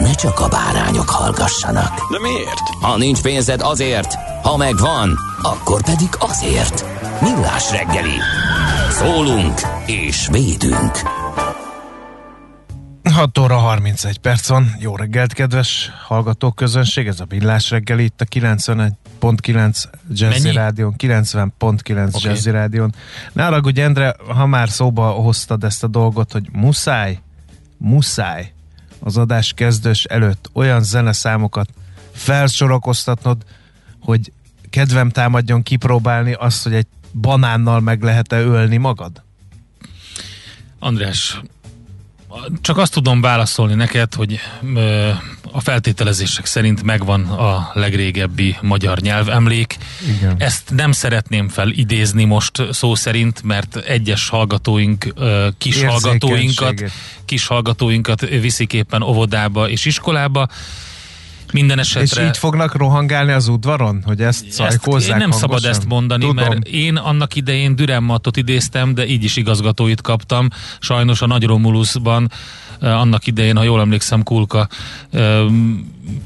ne csak a bárányok hallgassanak. De miért? Ha nincs pénzed azért, ha megvan, akkor pedig azért. Millás reggeli. Szólunk és védünk. 6 óra 31 perc van. Jó reggelt, kedves hallgatók közönség. Ez a Millás reggeli itt a 91.9 Jazzy Mennyi? Rádion. 90.9 Oké. Jazzy Rádion. Ne hogy Endre, ha már szóba hoztad ezt a dolgot, hogy muszáj, muszáj az adás kezdős előtt olyan zeneszámokat felsorokoztatnod, hogy kedvem támadjon kipróbálni azt, hogy egy banánnal meg lehet-e ölni magad? András, csak azt tudom válaszolni neked, hogy ö, a feltételezések szerint megvan a legrégebbi magyar nyelvemlék. Igen. Ezt nem szeretném felidézni most szó szerint, mert egyes hallgatóink, ö, kis hallgatóinkat, kis hallgatóinkat viszik éppen óvodába és iskolába. Minden És esetre... így fognak rohangálni az udvaron, hogy ezt szajkózzák én nem hangosan? szabad ezt mondani, Tudom. mert én annak idején Dürrenmattot idéztem, de így is igazgatóit kaptam. Sajnos a Nagy Romulusban eh, annak idején, ha jól emlékszem, Kulka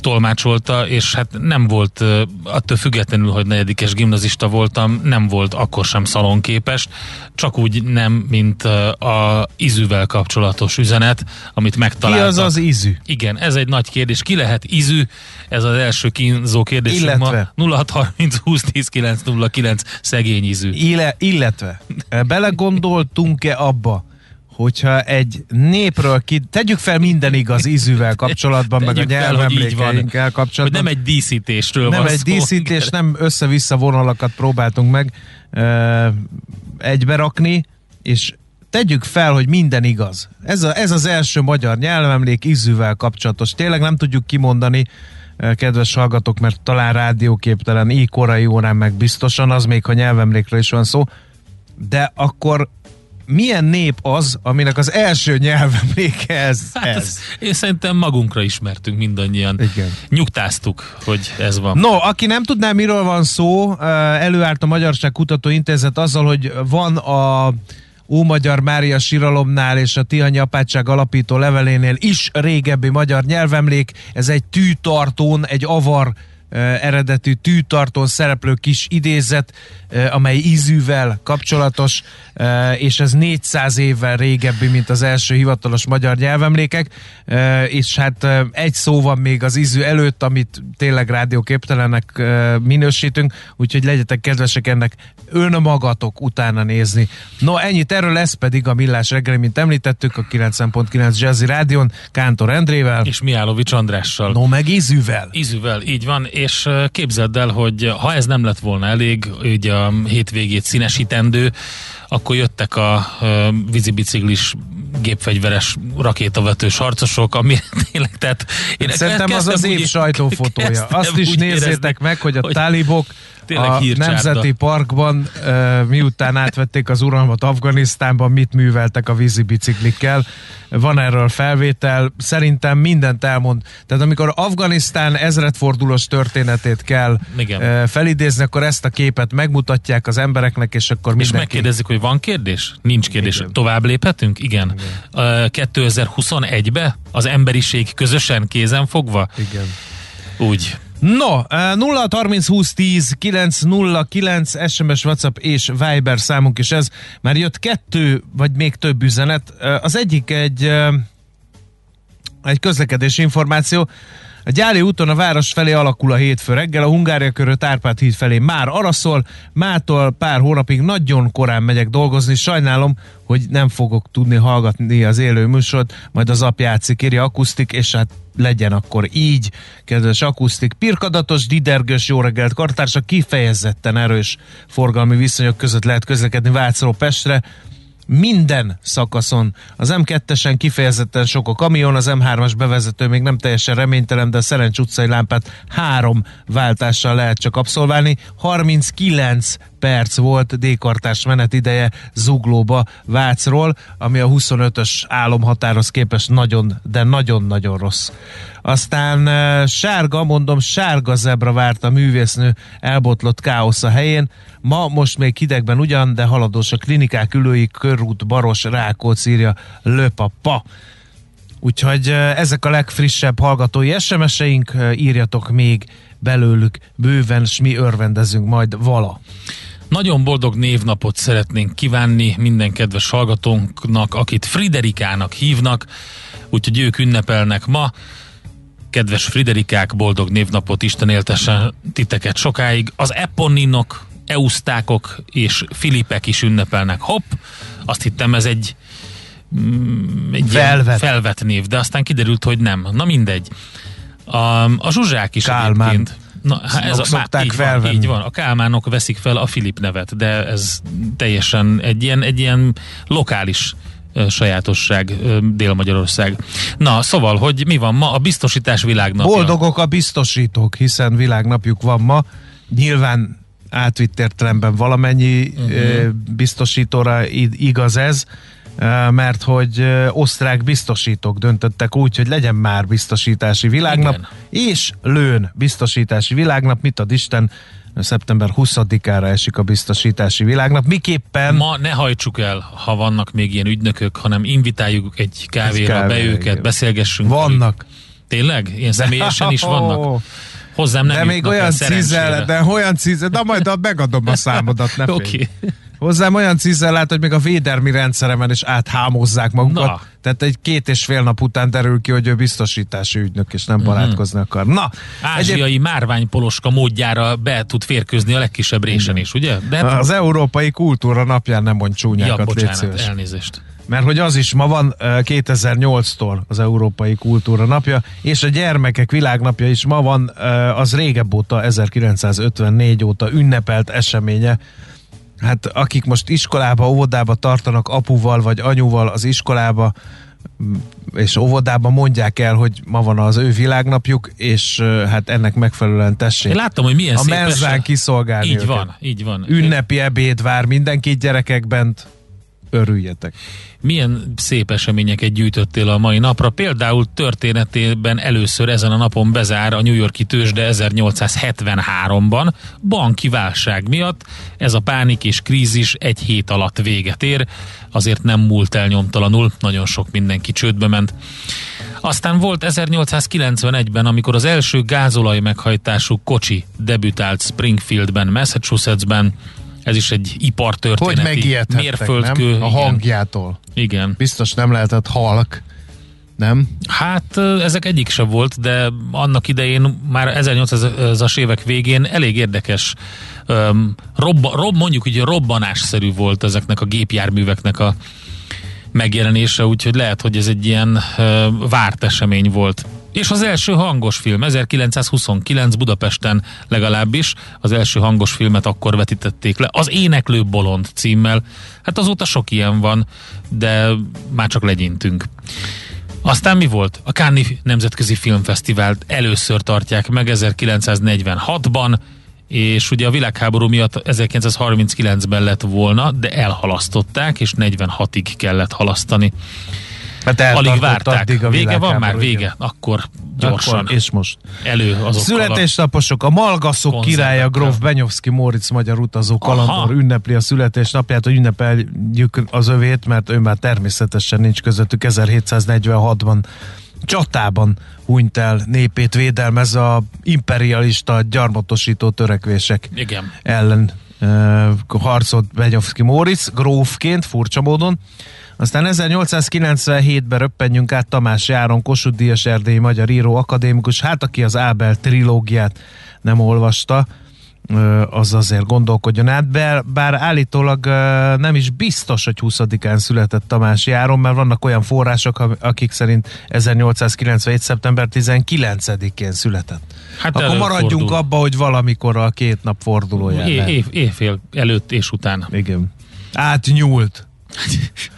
tolmácsolta, és hát nem volt, attól függetlenül, hogy negyedikes gimnazista voltam, nem volt akkor sem szalonképes, csak úgy nem, mint a izűvel kapcsolatos üzenet, amit Ki megtaláltak. az az ízű? Igen, ez egy nagy kérdés. Ki lehet izű? Ez az első kínzó kérdésünk Illetve? ma. 0630 20 10 909 szegény izű. Ille, illetve belegondoltunk-e abba, hogyha egy népről ki... Tegyük fel minden igaz ízűvel kapcsolatban, meg a hogy nyelvemlékeinkkel Hogy kapcsolatban. nem egy díszítésről nem van egy szó. díszítés, nem össze-vissza vonalakat próbáltunk meg ö, egyberakni, és tegyük fel, hogy minden igaz. Ez, a, ez az első magyar nyelvemlék ízűvel kapcsolatos. Tényleg nem tudjuk kimondani, kedves hallgatók, mert talán rádióképtelen, így korai órán meg biztosan, az még, ha nyelvemlékről is van szó, de akkor milyen nép az, aminek az első nyelvemléke ez? Hát ez. ez. Én szerintem magunkra ismertünk mindannyian. Igen. Nyugtáztuk, hogy ez van. No, aki nem tudná, miről van szó, eh, előállt a Magyarság Kutató Intézet azzal, hogy van a Ómagyar Mária síralomnál és a Tihanyi Apátság alapító levelénél is régebbi magyar nyelvemlék. Ez egy tűtartón, egy avar eredetű tűtartón szereplő kis idézet, amely ízűvel kapcsolatos, és ez 400 évvel régebbi, mint az első hivatalos magyar nyelvemlékek, és hát egy szó van még az ízű előtt, amit tényleg rádióképtelenek minősítünk, úgyhogy legyetek kedvesek ennek önmagatok utána nézni. No, ennyit erről lesz pedig a Millás reggeli, mint említettük, a 9.9 Jazzy Rádion, Kántor Endrével, És Miálovics Andrással. no meg ízűvel. Ízűvel, így van, és ö, képzeld el, hogy ha ez nem lett volna elég, ugye a hétvégét színesítendő, akkor jöttek a vízibiciklis gépfegyveres rakétavetős harcosok, ami tényleg, tehát én Szerintem az az év sajtófotója. Azt is nézzétek érezni, meg, hogy a hogy tálibok tényleg a hírcsárda. Nemzeti Parkban, miután átvették az uralmat Afganisztánban, mit műveltek a vízi biciklikkel. Van erről felvétel, szerintem mindent elmond. Tehát amikor Afganisztán ezredfordulós történetét kell Igen. felidézni, akkor ezt a képet megmutatják az embereknek, és akkor És mindenki... megkérdezzük, hogy van kérdés? Nincs kérdés. Igen. Tovább léphetünk? Igen. Igen. 2021-be az emberiség közösen kézen fogva? Igen. Úgy. No, eh, 0 30 20 10 909 SMS, WhatsApp és Viber számunk is ez. Már jött kettő, vagy még több üzenet. Eh, Az egyik egy, eh, egy közlekedési információ. A gyári úton a város felé alakul a hétfő reggel, a Hungária körött Árpád híd felé már araszol, mától pár hónapig nagyon korán megyek dolgozni, sajnálom, hogy nem fogok tudni hallgatni az élő műsort, majd az app játszik, írja akusztik, és hát legyen akkor így, kedves akusztik. Pirkadatos, didergős, jó reggelt, kartársa, kifejezetten erős forgalmi viszonyok között lehet közlekedni Vácról Pestre, minden szakaszon. Az M2-esen kifejezetten sok a kamion, az M3-as bevezető még nem teljesen reménytelen, de a Szerencs utcai lámpát három váltással lehet csak abszolválni. 39 perc volt D-kartás menetideje Zuglóba Vácról, ami a 25-ös álomhatárhoz képest nagyon, de nagyon-nagyon rossz. Aztán sárga, mondom, sárga zebra várt a művésznő elbotlott káosz a helyén. Ma most még hidegben ugyan, de haladós a klinikák ülői körút Baros Rákóc írja Löpapa. Úgyhogy ezek a legfrissebb hallgatói SMS-eink, írjatok még belőlük bőven, s mi örvendezünk majd vala. Nagyon boldog névnapot szeretnénk kívánni minden kedves hallgatónknak, akit Friderikának hívnak, úgyhogy ők ünnepelnek ma. Kedves Friderikák, boldog névnapot, Isten éltessen titeket sokáig. Az Eponinok, Eusztákok és Filipek is ünnepelnek. Hopp, azt hittem ez egy, mm, egy Felvet. felvet név, de aztán kiderült, hogy nem. Na mindegy. A, a Zsuzsák is Kálmán. egyébként. Na, hát ez a, szokták így van, így van. A Kálmánok veszik fel a Filip nevet, de ez teljesen egy ilyen, egy ilyen lokális sajátosság Dél-Magyarország. Na, szóval, hogy mi van ma? A biztosítás világnapja. Boldogok a biztosítók, hiszen világnapjuk van ma. Nyilván átvitt értelemben valamennyi uh-huh. biztosítóra igaz ez, mert hogy osztrák biztosítók döntöttek úgy, hogy legyen már biztosítási világnap, Igen. és lőn biztosítási világnap, mit ad Isten, szeptember 20-ára esik a biztosítási világnap. Miképpen Ma ne hajtsuk el, ha vannak még ilyen ügynökök, hanem invitáljuk egy kávéra kávé, be őket, beszélgessünk. velük. vannak. Tényleg? Ilyen személyesen is vannak? Hozzám nem de még olyan szerencsére. cizel, de olyan cizel, de majd ad- megadom a számodat, ne. Oké. Hozzám olyan cizellát, hogy még a védelmi rendszeremen is áthámozzák magukat. Na. Tehát egy két és fél nap után derül ki, hogy ő biztosítási ügynök, és Mhm. nem barátkozni akar. Na, Ázsiai márványpoloska módjára be tud férkőzni a legkisebb résen is, ugye? De egyéb, az Európai Kultúra napján nem mond ja, csúnyákat, légy bocsánat, elnézést. Mert hogy az is ma van eh, 2008-tól az Európai Kultúra napja, és a gyermekek világnapja is ma van, az régebb óta, 1954 óta ünnepelt eseménye. Hát akik most iskolába, óvodába tartanak apuval vagy anyuval az iskolába, m, és óvodába mondják el, hogy ma van az ő világnapjuk, és hát ennek megfelelően tessék Én láttam, hogy milyen a szép menzán kiszolgálni Így őket. van, így van. Ünnepi ebéd vár mindenkit gyerekek bent, örüljetek. Milyen szép eseményeket gyűjtöttél a mai napra. Például történetében először ezen a napon bezár a New Yorki tőzsde 1873-ban banki válság miatt. Ez a pánik és krízis egy hét alatt véget ér, azért nem múlt el nyomtalanul, nagyon sok mindenki csődbe ment. Aztán volt 1891-ben, amikor az első gázolaj meghajtású kocsi debütált Springfieldben, Massachusettsben. Ez is egy Hogy ipartörténeti megijedhettek, mérföldkő. nem? A hangjától. Igen. Biztos nem lehetett halk, nem? Hát ezek egyik sem volt, de annak idején már 1800-as évek végén elég érdekes öm, robba, rob, mondjuk hogy robbanásszerű volt ezeknek a gépjárműveknek a megjelenése, úgyhogy lehet, hogy ez egy ilyen ö, várt esemény volt. És az első hangos film, 1929 Budapesten legalábbis, az első hangos filmet akkor vetítették le, az Éneklő Bolond címmel. Hát azóta sok ilyen van, de már csak legyintünk. Aztán mi volt? A Cannes Nemzetközi Filmfesztivált először tartják meg 1946-ban, és ugye a világháború miatt 1939-ben lett volna, de elhalasztották, és 46-ig kellett halasztani. Hát Alig várták. addig a Vége van már, vége. igen. Akkor gyorsan Akkor, és most. elő azokkal Születésnaposok, a Malgaszok királya Gróf Benyovszki Móricz magyar utazó Aha. kalandor ünnepli a születésnapját, hogy ünnepeljük az övét, mert ő már természetesen nincs közöttük 1746-ban csatában hunyt el népét védelmez a imperialista gyarmatosító törekvések Igen. ellen uh, harcolt Benyovszki Móricz, grófként, furcsa módon. Aztán 1897-ben röppenjünk át Tamás Járon, Kossuth Díjas erdélyi magyar író, akadémikus, hát aki az Ábel trilógiát nem olvasta, az azért gondolkodjon át, bár, bár állítólag nem is biztos, hogy 20-án született Tamás Járon, mert vannak olyan források, akik szerint 1897. szeptember 19-én született. Hát Akkor maradjunk abba, hogy valamikor a két nap fordulóján. É, év, évfél előtt és után. Igen. Átnyúlt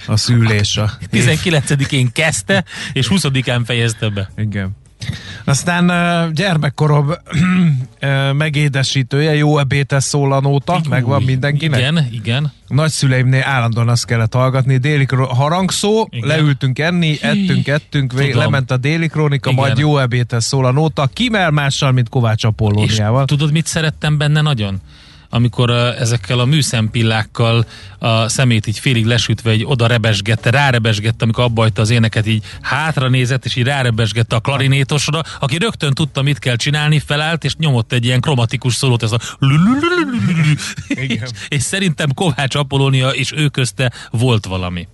a szülés. A 19-én kezdte, és 20-án fejezte be. Igen. Aztán gyermekkorom megédesítője, jó ebétes szólanóta, megvan Új, mindenkinek. Igen, igen. Nagyszüleimnél állandóan azt kellett hallgatni, déli harangszó, Igen. leültünk enni, ettünk, ettünk, vég, Tudom. lement a déli krónika, Igen. majd jó ebédes szólanóta, kimel mással, mint Kovács És Apollóniával. tudod, mit szerettem benne nagyon? Amikor uh, ezekkel a műszempillákkal a szemét így félig lesütve, így oda rebesgette, rárebesgette, amikor abbajta az éneket, így hátra nézett, és így rárebesgette a klarinétosra, aki rögtön tudta, mit kell csinálni, felállt, és nyomott egy ilyen kromatikus szólót, ez a Igen. és szerintem Kovács Apollónia és ő közte volt valami.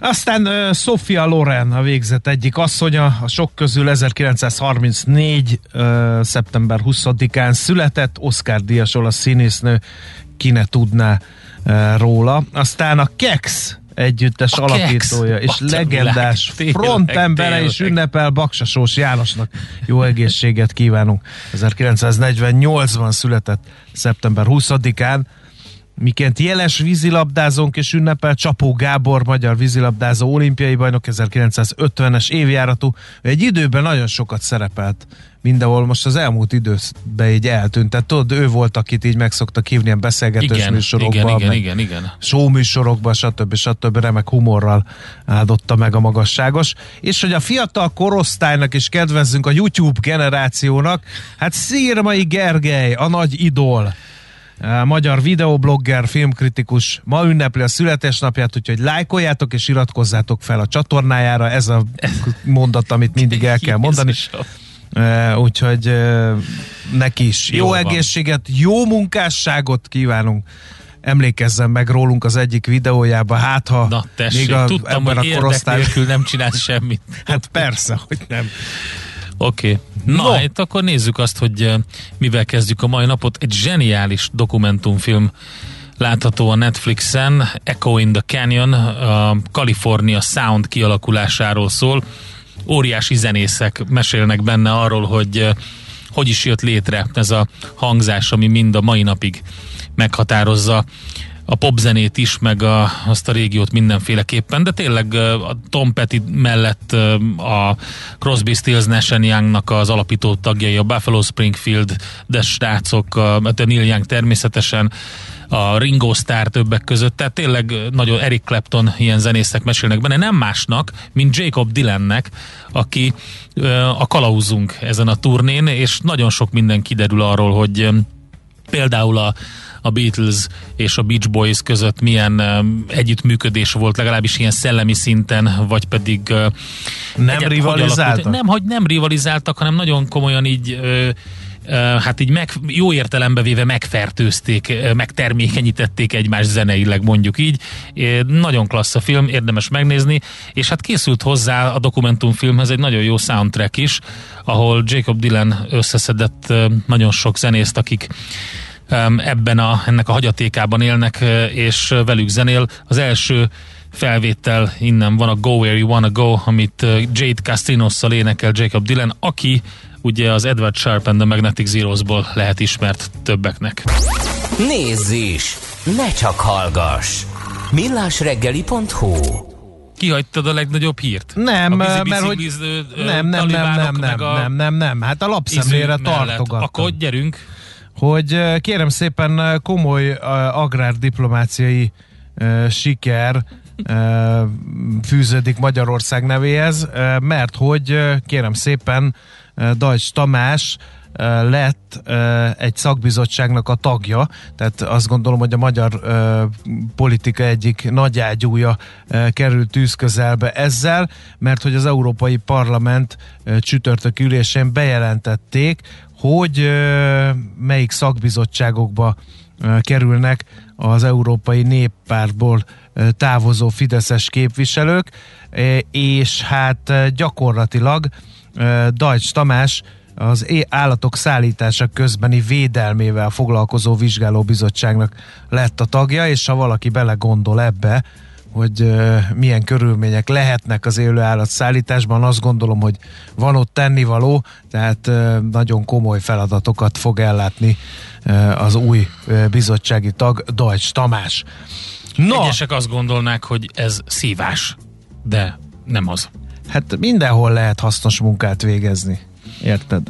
Aztán uh, Sofia Loren a végzett egyik asszonya, a sok közül 1934. Uh, szeptember 20-án született, Oscar díjas olasz színésznő, ki ne tudná uh, róla. Aztán a Kex együttes A alapítója Kex. és Atya legendás tényleg, frontembere is tényleg. ünnepel Baksasós Jánosnak. Jó egészséget kívánunk. 1948-ban született szeptember 20-án miként jeles vízilabdázónk és ünnepel Csapó Gábor, magyar vízilabdázó olimpiai bajnok 1950-es évjáratú. Egy időben nagyon sokat szerepelt mindenhol, most az elmúlt időben így eltűnt. Tehát tudod, ő volt, akit így megszoktak hívni ilyen beszélgetős Igen, műsorokba, igen, igen, meg igen, igen. showműsorokba, stb. stb. remek humorral áldotta meg a magasságos. És hogy a fiatal korosztálynak is kedvezzünk, a YouTube generációnak, hát Szírmai Gergely, a nagy idol, magyar videoblogger, filmkritikus ma ünnepli a születésnapját, úgyhogy lájkoljátok és iratkozzátok fel a csatornájára, ez a mondat, amit mindig el kell mondani. Úgyhogy neki is jó van. egészséget, jó munkásságot kívánunk. Emlékezzen meg rólunk az egyik videójában, hát ha Na tessék, még a, tudtam, ebben hogy a korosztály... nélkül nem csinálsz semmit. Hát persze, hogy nem. Oké. Okay. Na, No. hát akkor nézzük azt, hogy eh, mivel kezdjük a mai napot. Egy zseniális dokumentumfilm látható a Netflixen, Echo in the Canyon, a California Sound kialakulásáról szól. Óriási zenészek mesélnek benne arról, hogy eh, hogy is jött létre ez a hangzás, ami mind a mai napig meghatározza a popzenét is, meg a, azt a régiót mindenféleképpen, de tényleg a Tom Petty mellett a Crosby, Stills, Nash Youngnak az alapító tagjai, a Buffalo Springfield, de srácok, a, a Neil Young természetesen, a Ringo Starr többek között, tehát tényleg nagyon Eric Clapton ilyen zenészek mesélnek benne, nem másnak, mint Jacob Dylannek, aki a kalauzunk ezen a turnén, és nagyon sok minden kiderül arról, hogy például a, a Beatles és a Beach Boys között milyen um, együttműködés volt, legalábbis ilyen szellemi szinten, vagy pedig uh, Nem egyet- rivalizáltak? Nem, hogy nem rivalizáltak, hanem nagyon komolyan így ö, ö, hát így meg, jó értelembe véve megfertőzték, megtermékenyítették egymás zeneileg mondjuk így. Nagyon klassz a film, érdemes megnézni, és hát készült hozzá a dokumentumfilmhez egy nagyon jó soundtrack is, ahol Jacob Dylan összeszedett nagyon sok zenészt, akik ebben a, ennek a hagyatékában élnek, és velük zenél. Az első felvétel innen van a Go Where You Wanna Go, amit Jade Castinosszal énekel Jacob Dylan, aki ugye az Edward Sharp and the Magnetic Zeros-ból lehet ismert többeknek. Nézz is! Ne csak hallgass! millásreggeli.hu Kihagytad a legnagyobb hírt? Nem, a mert hogy bicikliző, ö, nem, nem, nem, nem, nem, nem, nem, nem, hát a lapszemlére tartogattam. Akkor gyerünk. Hogy kérem szépen komoly agrárdiplomáciai siker fűződik Magyarország nevéhez, mert hogy kérem szépen Dajcs Tamás lett egy szakbizottságnak a tagja, tehát azt gondolom, hogy a magyar politika egyik nagyágyúja került tűzközelbe ezzel, mert hogy az Európai Parlament csütörtök ülésén bejelentették, hogy melyik szakbizottságokba kerülnek az Európai Néppártból távozó fideszes képviselők, és hát gyakorlatilag Dajcs Tamás az állatok szállítása közbeni védelmével foglalkozó vizsgálóbizottságnak lett a tagja, és ha valaki belegondol ebbe, hogy milyen körülmények lehetnek az élő szállításban, azt gondolom, hogy van ott tennivaló, tehát nagyon komoly feladatokat fog ellátni az új bizottsági tag, Dajcs Tamás. No. Egyesek azt gondolnák, hogy ez szívás, de nem az. Hát mindenhol lehet hasznos munkát végezni. Érted?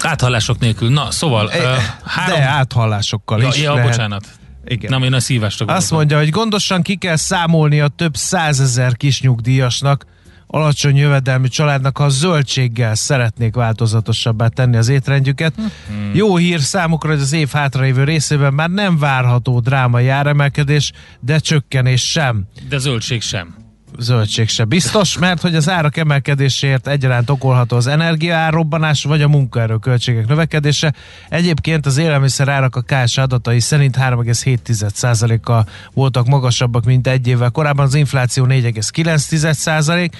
Áthallások nélkül. Na, szóval... E, három... De áthallásokkal ja, is ja, lehet. bocsánat. Igen. Nem, én a szívásra Azt mondja, hogy gondosan ki kell számolni a több százezer kis nyugdíjasnak, alacsony jövedelmű családnak, ha zöldséggel szeretnék változatosabbá tenni az étrendjüket. Hmm. Jó hír számukra, hogy az év hátralévő részében már nem várható drámai áremelkedés, de csökkenés sem. De zöldség sem zöldség se biztos, mert hogy az árak emelkedéséért egyaránt okolható az energiárobbanás vagy a munkaerő költségek növekedése. Egyébként az élelmiszer árak a KS adatai szerint 3,7%-kal voltak magasabbak, mint egy évvel korábban, az infláció 4,9%,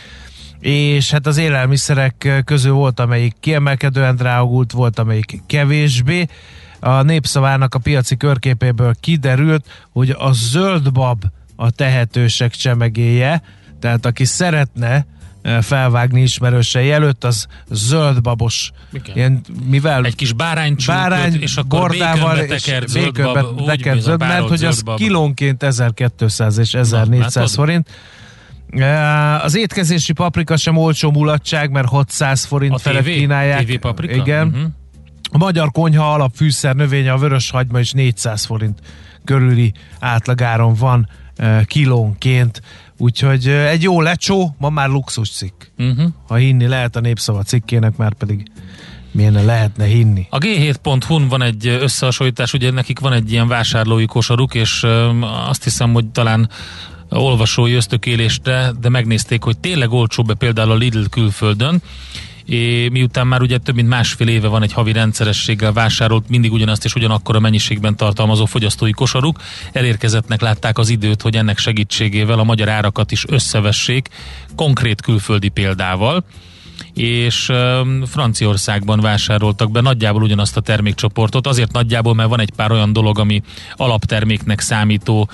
és hát az élelmiszerek közül volt, amelyik kiemelkedően drágult, volt, amelyik kevésbé. A népszavának a piaci körképéből kiderült, hogy a zöldbab a tehetősek csemegéje, tehát aki szeretne felvágni ismerősei előtt, az zöldbabos. Ilyen, mivel Egy kis bárány, bárány és akkor bordával tekert zöldbab, tekert zöld, mert hogy az kilónként 1200 és 1400 Na, forint. Az étkezési paprika sem olcsó mulatság, mert 600 forint a felett TV? kínálják. TV paprika? Igen. Uh-huh. A magyar konyha alapfűszer növénye, a vörös hagyma is 400 forint körüli átlagáron van kilónként, úgyhogy egy jó lecsó, ma már luxus cikk. Uh-huh. Ha hinni lehet a népszava cikkének, már pedig milyen lehetne hinni. A G7.hu-n van egy összehasonlítás, ugye nekik van egy ilyen vásárlói kosaruk, és azt hiszem, hogy talán olvasói ösztökélésre, de megnézték, hogy tényleg olcsóbb például a Lidl külföldön, É, miután már ugye több mint másfél éve van egy havi rendszerességgel vásárolt, mindig ugyanazt és ugyanakkor a mennyiségben tartalmazó fogyasztói kosaruk, elérkezettnek látták az időt, hogy ennek segítségével a magyar árakat is összevessék, konkrét külföldi példával. És Franciaországban vásároltak be nagyjából ugyanazt a termékcsoportot, azért nagyjából, mert van egy pár olyan dolog, ami alapterméknek számító,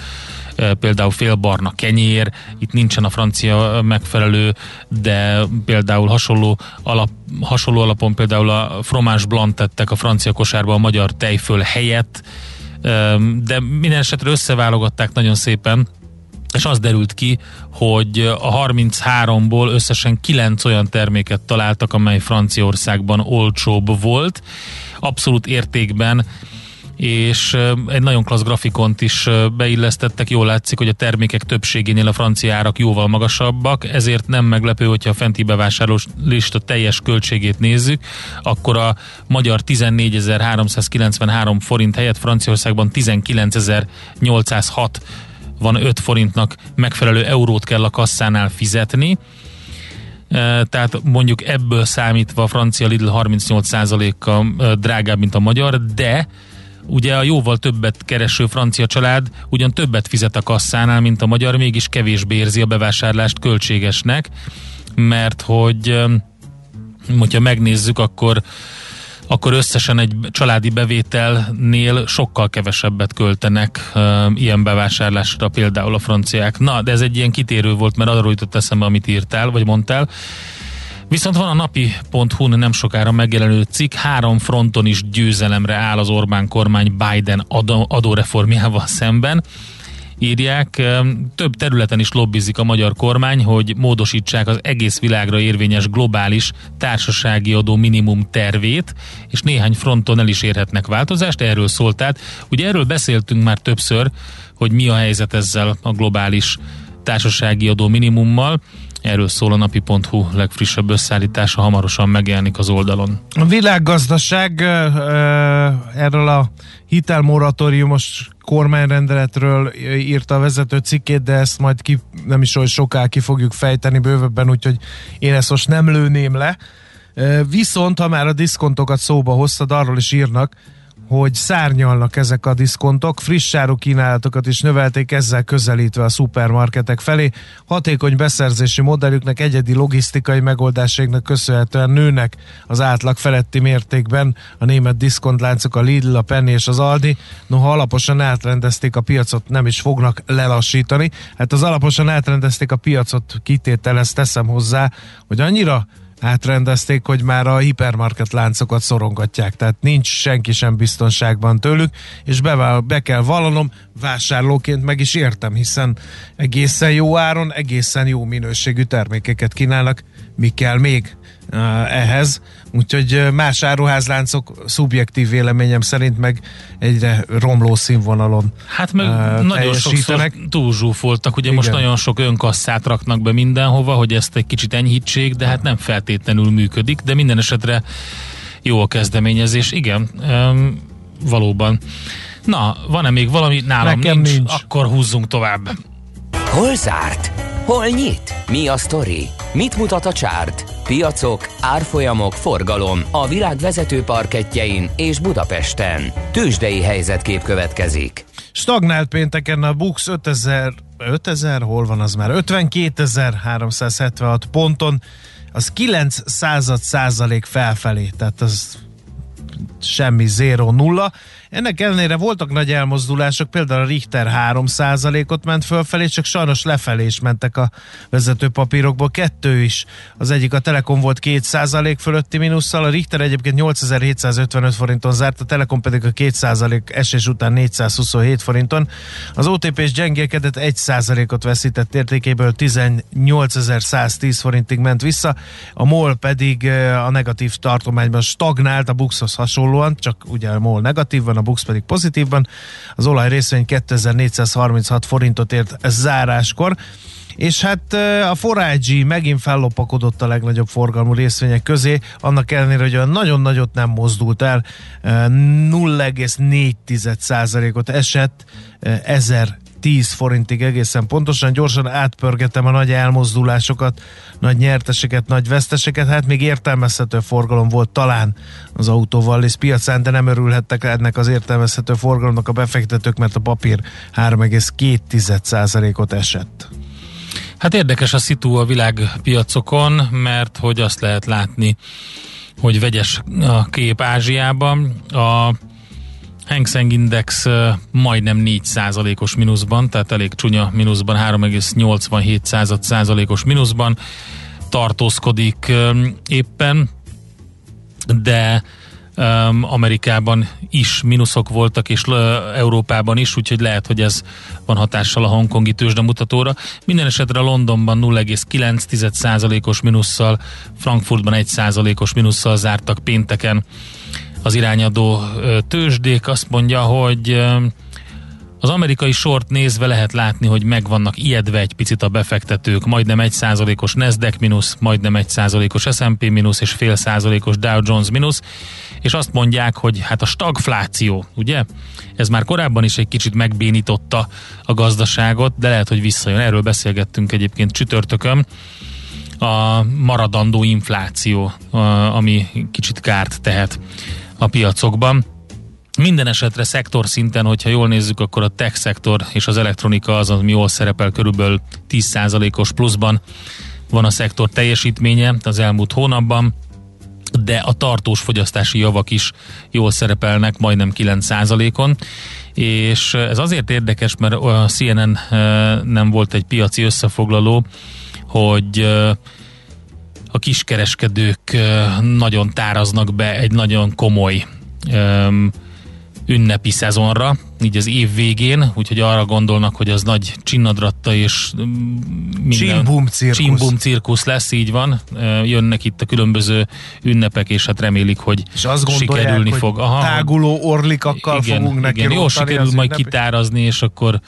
például félbarna kenyér, itt nincsen a francia megfelelő, de például hasonló, alap, hasonló alapon például a fromage blanc tettek a francia kosárba a magyar tejföl helyett, de minden esetre összeválogatták nagyon szépen, és az derült ki, hogy a 33-ból összesen 9 olyan terméket találtak, amely Franciaországban olcsóbb volt. Abszolút értékben és egy nagyon klassz grafikont is beillesztettek, jól látszik, hogy a termékek többségénél a francia árak jóval magasabbak, ezért nem meglepő, hogyha a fenti bevásárlós lista teljes költségét nézzük, akkor a magyar 14.393 forint helyett Franciaországban 19.806 van 5 forintnak megfelelő eurót kell a kasszánál fizetni, tehát mondjuk ebből számítva a francia Lidl 38%-kal drágább, mint a magyar, de ugye a jóval többet kereső francia család ugyan többet fizet a kasszánál, mint a magyar, mégis kevésbé érzi a bevásárlást költségesnek, mert hogy hogyha megnézzük, akkor akkor összesen egy családi bevételnél sokkal kevesebbet költenek uh, ilyen bevásárlásra például a franciák. Na, de ez egy ilyen kitérő volt, mert arról jutott eszembe, amit írtál, vagy mondtál. Viszont van a napi.hu nem sokára megjelenő cikk, három fronton is győzelemre áll az Orbán kormány Biden adó, adóreformjával szemben írják. Több területen is lobbizik a magyar kormány, hogy módosítsák az egész világra érvényes globális társasági adó minimum tervét, és néhány fronton el is érhetnek változást, erről szólt. Tehát ugye erről beszéltünk már többször, hogy mi a helyzet ezzel a globális társasági adó minimummal. Erről szól a napi.hu legfrissebb összeállítása, hamarosan megjelenik az oldalon. A világgazdaság erről a hitelmoratóriumos kormányrendeletről írta a vezető cikkét, de ezt majd ki, nem is olyan soká ki fogjuk fejteni bővebben, úgyhogy én ezt most nem lőném le. Viszont, ha már a diszkontokat szóba hoztad, arról is írnak, hogy szárnyalnak ezek a diszkontok, friss áru kínálatokat is növelték, ezzel közelítve a szupermarketek felé. Hatékony beszerzési modellüknek, egyedi logisztikai megoldásaiknak köszönhetően nőnek az átlag feletti mértékben a német diszkontláncok, a Lidl, a Penny és az Aldi. Noha alaposan átrendezték a piacot, nem is fognak lelassítani. Hát az alaposan átrendezték a piacot, kitételez teszem hozzá, hogy annyira átrendezték, hogy már a hipermarket láncokat szorongatják, tehát nincs senki sem biztonságban tőlük, és be, be kell vallanom, vásárlóként meg is értem, hiszen egészen jó áron, egészen jó minőségű termékeket kínálnak, mi kell még ehhez, úgyhogy más áruházláncok szubjektív véleményem szerint meg egyre romló színvonalon Hát meg uh, nagyon sokszor túlzsúfoltak, ugye Igen. most nagyon sok önkasszát raknak be mindenhova, hogy ezt egy kicsit enyhítsék, de hát nem feltétlenül működik, de minden esetre jó a kezdeményezés, igen, um, valóban. Na, van-e még valami? Nálam Nekem nincs, nincs. Akkor húzzunk tovább. Hol zárt? Hol nyit? Mi a sztori? Mit mutat a csárt? Piacok, árfolyamok, forgalom a világ vezető parketjein és Budapesten. Tősdei helyzetkép következik. Stagnált pénteken a Bux 5000, 5000, hol van az már? 52.376 ponton, az 9 század százalék felfelé, tehát az semmi, 0-0. Ennek ellenére voltak nagy elmozdulások, például a Richter 3%-ot ment fölfelé, csak sajnos lefelé is mentek a vezető papírokból, kettő is. Az egyik a Telekom volt 2% fölötti mínusszal, a Richter egyébként 8755 forinton zárt, a Telekom pedig a 2% esés után 427 forinton. Az OTP is gyengélkedett 1%-ot veszített értékéből 18110 forintig ment vissza, a MOL pedig a negatív tartományban stagnált a Buxhoz hasonlóan, csak ugye a MOL negatív van, a Bux pedig pozitívban. Az olaj részvény 2436 forintot ért záráskor. És hát a Forágyi megint fellopakodott a legnagyobb forgalmú részvények közé, annak ellenére, hogy olyan nagyon nagyot nem mozdult el, 0,4%-ot esett, 1000 10 forintig egészen pontosan. Gyorsan átpörgetem a nagy elmozdulásokat, nagy nyerteseket, nagy veszteseket. Hát még értelmezhető forgalom volt talán az autóval és piacán, de nem örülhettek ennek az értelmezhető forgalomnak a befektetők, mert a papír 3,2%-ot esett. Hát érdekes a szitu a világpiacokon, mert hogy azt lehet látni, hogy vegyes a kép Ázsiában. A Hang Seng Index majdnem 4%-os mínuszban, tehát elég csúnya mínuszban, 3,87 százalékos mínuszban tartózkodik éppen, de Amerikában is mínuszok voltak, és Európában is, úgyhogy lehet, hogy ez van hatással a hongkongi tőzsde mutatóra. Minden esetre Londonban 0,9%-os mínusszal, Frankfurtban 1%-os mínusszal zártak pénteken az irányadó tőzsdék. Azt mondja, hogy az amerikai sort nézve lehet látni, hogy meg vannak ijedve egy picit a befektetők, majdnem egy százalékos Nasdaq mínusz, majdnem egy százalékos S&P mínusz és fél százalékos Dow Jones mínusz, és azt mondják, hogy hát a stagfláció, ugye? Ez már korábban is egy kicsit megbénította a gazdaságot, de lehet, hogy visszajön. Erről beszélgettünk egyébként csütörtökön a maradandó infláció, ami kicsit kárt tehet a piacokban. Minden esetre szektor szinten, hogyha jól nézzük, akkor a tech szektor és az elektronika az, ami jól szerepel körülbelül 10%-os pluszban van a szektor teljesítménye az elmúlt hónapban, de a tartós fogyasztási javak is jól szerepelnek, majdnem 9%-on, és ez azért érdekes, mert a CNN eh, nem volt egy piaci összefoglaló, hogy eh, a kiskereskedők nagyon táraznak be egy nagyon komoly um, ünnepi szezonra, így az év végén, úgyhogy arra gondolnak, hogy az nagy csinnadratta és minden csimbum cirkusz. csimbum cirkusz lesz, így van. Jönnek itt a különböző ünnepek, és hát remélik, hogy és azt sikerülni hogy fog. Aha, táguló orlikakkal igen, fogunk neki igen, Jó sikerül majd ünnepi. kitárazni, és akkor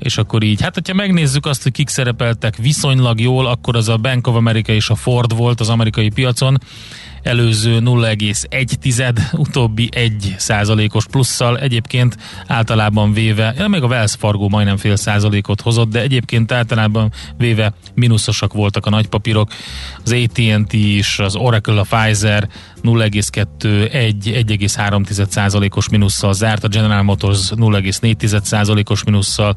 és akkor így. Hát, hogyha megnézzük azt, hogy kik szerepeltek viszonylag jól, akkor az a Bank of America és a Ford volt az amerikai piacon, előző 0,1, utóbbi 1 százalékos plusszal. Egyébként általában véve, ja, még a Wells Fargo majdnem fél százalékot hozott, de egyébként általában véve mínuszosak voltak a nagypapírok. Az AT&T is, az Oracle, a Pfizer 0,2, 1, 1,3 százalékos minusszal zárt, a General Motors 0,4 százalékos minusszal.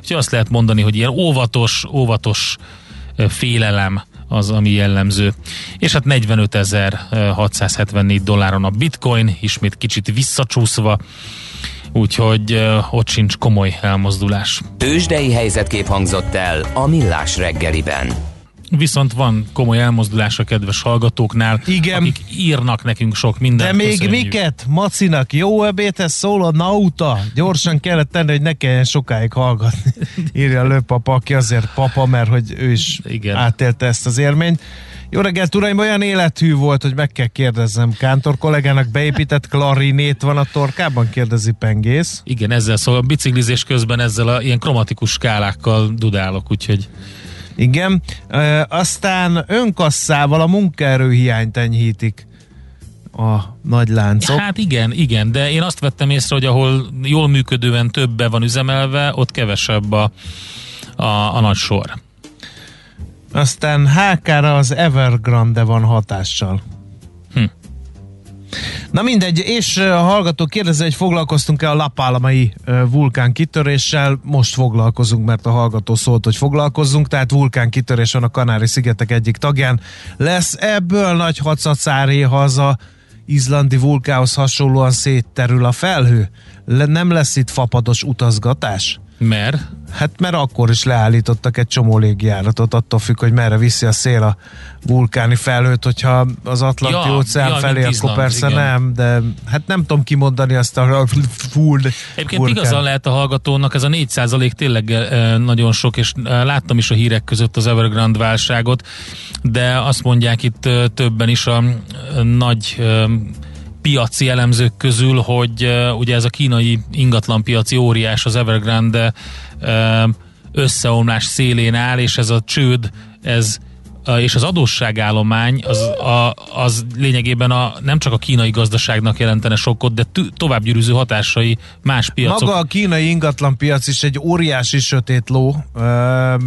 Úgyhogy azt lehet mondani, hogy ilyen óvatos, óvatos félelem az, ami jellemző. És hát 45.674 dolláron a bitcoin, ismét kicsit visszacsúszva, úgyhogy ott sincs komoly elmozdulás. Tőzsdei helyzetkép hangzott el a Millás reggeliben. Viszont van komoly elmozdulás a kedves hallgatóknál, Igen. akik írnak nekünk sok mindent. De még köszönjük. miket? Macinak jó ebédhez szól a nauta. Gyorsan kellett tenni, hogy ne kelljen sokáig hallgatni. Írja a lőpapa, aki azért papa, mert hogy ő is Igen. átélte ezt az élményt. Jó reggelt, uraim, olyan élethű volt, hogy meg kell kérdezzem. Kántor kollégának beépített klarinét van a torkában? Kérdezi Pengész. Igen, ezzel szól. A biciklizés közben ezzel a ilyen kromatikus skálákkal dudálok, úgyhogy Igen. E, aztán önkasszával a munkaerőhiányt enyhítik a nagy láncok. Hát igen, igen, de én azt vettem észre, hogy ahol jól működően többe van üzemelve, ott kevesebb a, a, a nagy sor. Aztán HK-ra az Evergrande van hatással. Na mindegy, és a hallgató kérdezi, hogy foglalkoztunk-e a lapálmai ö, vulkán kitöréssel. Most foglalkozunk, mert a hallgató szólt, hogy foglalkozzunk, tehát vulkán kitörés van a Kanári-szigetek egyik tagján. Lesz ebből nagy hacacáré, ha az a izlandi vulkához hasonlóan szétterül a felhő? Le, nem lesz itt fapados utazgatás? Mert Hát mert akkor is leállítottak egy csomó légjáratot, attól függ, hogy merre viszi a szél a vulkáni felhőt, hogyha az Atlanti Ja, óceán ja, felé, mint akkor persze igen. nem, de hát nem tudom kimondani azt a full Egyébként vulkán. igazán lehet a hallgatónak, ez a 4% tényleg eh, nagyon sok, és eh, láttam is a hírek között az Evergrande válságot, de azt mondják itt eh, többen is a nagy piaci elemzők közül, hogy ugye ez a kínai ingatlanpiaci óriás, az Evergrande eh, összeomlás szélén áll, és ez a csőd, ez és az adósságállomány az, a, az lényegében a, nem csak a kínai gazdaságnak jelentene sokkot, de tü- továbbgyűrűző hatásai más piacok. Maga a kínai ingatlanpiac is egy óriási sötét ló,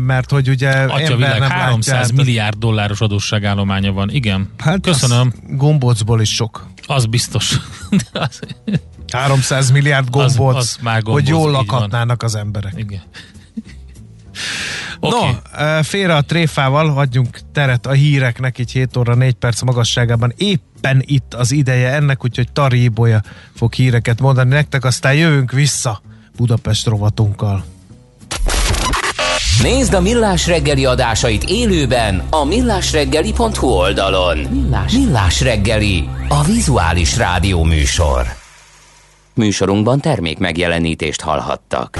mert hogy ugye Atya ember világ, nem 300 látja át- milliárd dolláros adósságállománya van. Igen. Hát Köszönöm. Az gombócból is sok. Az biztos. Az, 300 milliárd gombóc, az már hogy gombóc, jól így van. lakhatnának az emberek. igen. No, okay. félre a tréfával, hagyjunk teret a híreknek, így 7 óra 4 perc magasságában. Éppen itt az ideje ennek, úgyhogy Tari Ibolya fog híreket mondani nektek, aztán jövünk vissza Budapest rovatunkkal. Nézd a Millás reggeli adásait élőben a millásreggeli.hu oldalon. Millás, Millás reggeli, a vizuális rádió műsor. Műsorunkban termék megjelenítést hallhattak.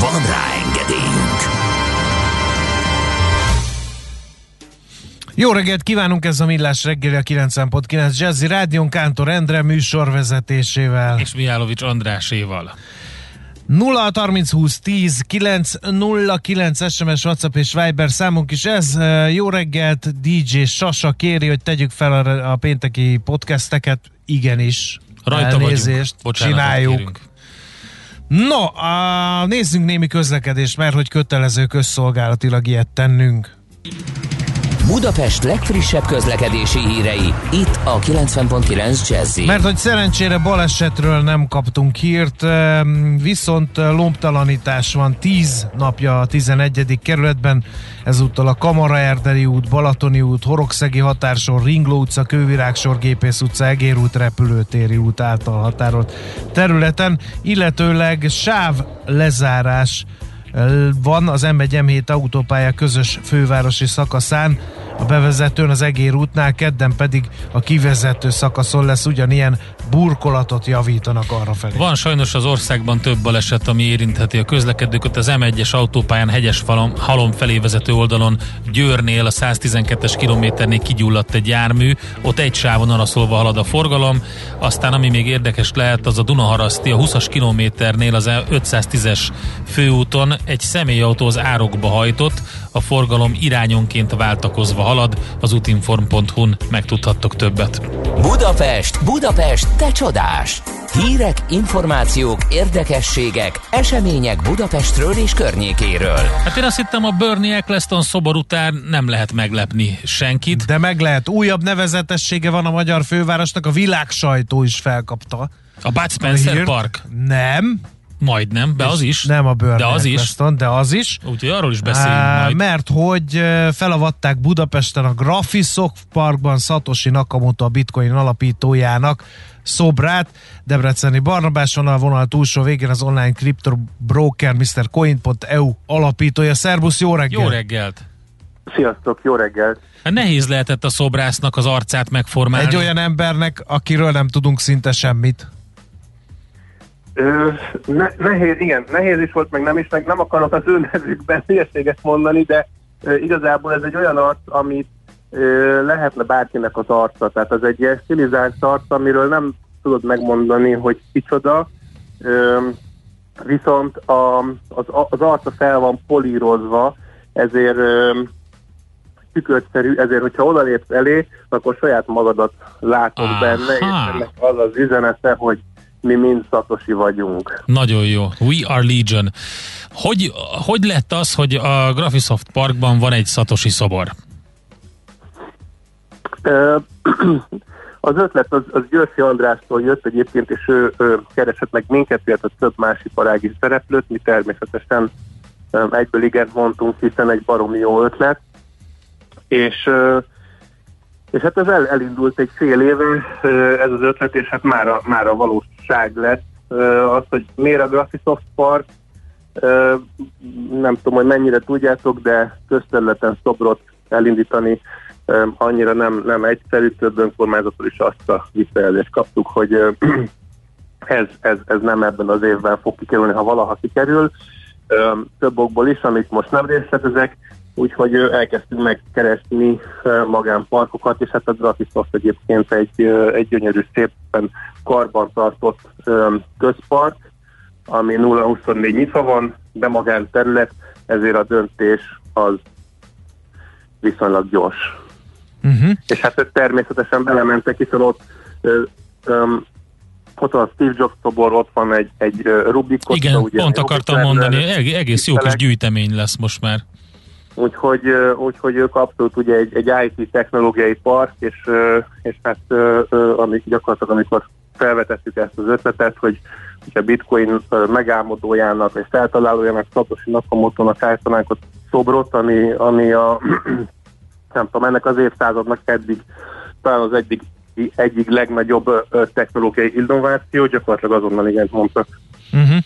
Van rá engedélyünk! Jó reggelt kívánunk, ez a Millás reggeli a 90.9 Jazzy Rádion Kántor Endre műsorvezetésével. És Mijálovics Andráséval. 0 30 20 10 9 0 9 SMS, WhatsApp és Viber számunk is ez. Jó reggelt, DJ Sasa kéri, hogy tegyük fel a, a pénteki podcasteket. Igenis. Rajta Elnézést. vagyunk. Bocsánatot Csináljuk. kérünk. No, a, nézzünk némi közlekedést, mert hogy kötelező közszolgálatilag ilyet tennünk. Budapest legfrissebb közlekedési hírei, itt a 90.9 jazz Mert hogy szerencsére balesetről nem kaptunk hírt, viszont lombtalanítás van 10 napja a 11. kerületben, ezúttal a Kamara Erdeli út, Balatoni út, Horogszegi határsor, Ringló utca, Kővirágsor, Gépész utca, Egér út, Repülőtéri út által határolt területen, illetőleg sáv lezárás van az M1 M7 autópálya közös fővárosi szakaszán, a bevezetőn az Egér útnál, kedden pedig a kivezető szakaszon lesz ugyanilyen burkolatot javítanak arra felé. Van sajnos az országban több baleset, ami érintheti a közlekedőket. Az M1-es autópályán hegyes falom, halom felé vezető oldalon Győrnél a 112-es kilométernél kigyulladt egy jármű, ott egy sávon araszolva halad a forgalom, aztán ami még érdekes lehet, az a Dunaharaszti, a 20-as kilométernél az 510-es főúton egy személyautó az árokba hajtott, a forgalom irányonként váltakozva halad, az utinform.hu-n megtudhattok többet. Budapest, Budapest, te csodás! Hírek, információk, érdekességek, események Budapestről és környékéről. Hát én azt hittem a Bernie Eccleston szobor után nem lehet meglepni senkit. De meg lehet. Újabb nevezetessége van a magyar fővárosnak, a világ sajtó is felkapta. A Bud Spencer Park? Nem, Majdnem, de az is. Nem a Burn de az is. de az is. Úgyhogy arról is beszéljünk uh, majd. Mert hogy felavatták Budapesten a Graphisoft Parkban Satoshi Nakamoto a Bitcoin alapítójának szobrát. Debreceni Barnabás van a vonal túlsó végén az online crypto broker Mr. Coin.eu alapítója. Szerbusz, jó reggelt! Jó reggelt! Sziasztok, jó reggelt! Hát nehéz lehetett a szobrásznak az arcát megformálni. Egy olyan embernek, akiről nem tudunk szinte semmit. Ö, ne, nehéz, igen, nehéz is volt, meg nem is, meg nem akarok az ő nevükben hülyeséget mondani, de ö, igazából ez egy olyan arc, amit ö, lehetne bárkinek az arca, tehát az egy ilyen stilizált arc, amiről nem tudod megmondani, hogy kicsoda, ö, viszont a, az, az arca fel van polírozva, ezért ö, tükörszerű, ezért, hogyha odalépsz elé, akkor saját magadat látod Aha. benne, és ennek az az üzenete, hogy mi mind szatosi vagyunk. Nagyon jó. We are Legion. Hogy, hogy lett az, hogy a Graphisoft Parkban van egy szatosi szobor? Az ötlet az, az Györfi Andrástól jött egyébként, és ő, ő keresett meg minket, illetve több más iparági szereplőt, mi természetesen egyből igent mondtunk, hiszen egy baromi jó ötlet, és és hát ez el, elindult egy fél éve, ez az ötlet, és hát már a, már a valóság lett. Az, hogy miért a Graphisoft Park, nem tudom, hogy mennyire tudjátok, de közterületen szobrot elindítani annyira nem, nem egyszerű, több önkormányzattól is azt a visszajelzést kaptuk, hogy ez, ez, ez nem ebben az évben fog kikerülni, ha valaha kikerül. Több okból is, amit most nem részletezek, úgyhogy elkezdtünk megkeresni magánparkokat, és hát a Gratisoft egyébként egy, egy gyönyörű, szépen karbantartott közpark, ami 0-24 nyitva van, de magánterület, ezért a döntés az viszonylag gyors. Uh-huh. És hát természetesen belementek, hiszen ott um, ott van a Steve Jobs szobor, ott van egy, egy Rubik Igen, ugye, pont akartam mondani, egész jó kis gyűjtemény lesz most már. Úgyhogy, úgyhogy ők abszolút ugye egy, egy IT technológiai park, és, és hát amik gyakorlatilag amikor felvetettük ezt az ötletet, hogy, hogy a bitcoin megálmodójának és feltalálójának Satoshi Nakamoto-nak állítanánk a szobrot, ami, ami a nem tudom, ennek az évszázadnak eddig talán az egyik, egyik legnagyobb technológiai innováció, gyakorlatilag azonnal igen mondtak. Uh-huh.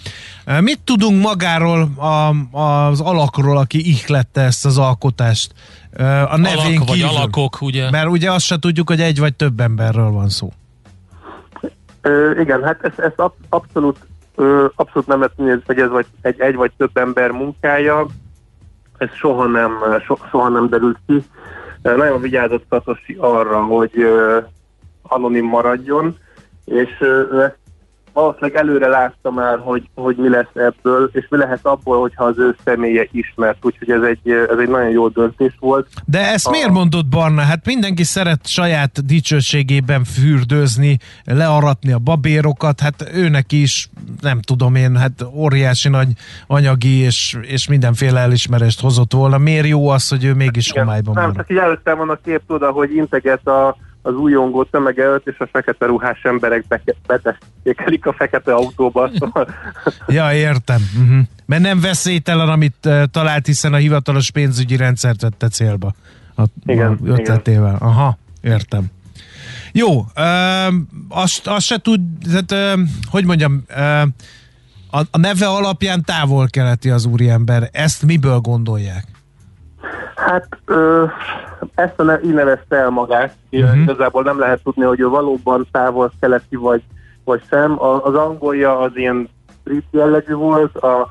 Mit tudunk magáról a, az alakról, aki ihlette ezt az alkotást? A nevén Alak, kívül? vagy alakok, ugye? Mert ugye azt se tudjuk, hogy egy vagy több emberről van szó. Ö, igen, hát ez, ez abszolút, ö, abszolút nem lehet hogy ez vagy egy, egy vagy több ember munkája. Ez soha nem, so, soha nem derült ki. Nagyon vigyázott Szatosi arra, hogy ö, anonim maradjon, és ő ezt valószínűleg előre látta már, hogy, hogy mi lesz ebből, és mi lehet abból, hogyha az ő személye ismert, úgyhogy ez egy, ez egy nagyon jó döntés volt. De ezt a... miért mondott Barna? Hát mindenki szeret saját dicsőségében fürdőzni, learatni a babérokat, hát őnek is nem tudom én, hát óriási nagy anyagi és, és mindenféle elismerést hozott volna. Miért jó az, hogy ő mégis Igen. homályban Nem, van? csak így előttem van a kép, oda, hogy integet a, az újongó tömege előtt, és a fekete ruhás emberek betestékelik a fekete autóba. Szóval, Ja, értem. Uh-huh. Mert nem veszélytelen, amit uh, talált, hiszen a hivatalos pénzügyi rendszert vette célba. A, Igen, a ötletével. Aha, értem. Jó, uh, azt, azt se tud, tehát, uh, hogy mondjam, uh, a, a neve alapján távol-keleti az úriember. Ezt miből gondolják? Hát ö, ezt a ne, így nevezte el magát. Uh-huh. Igazából nem lehet tudni, hogy ő valóban távol-keleti vagy, vagy sem. A, az angolja az ilyen brit jellegű volt, a,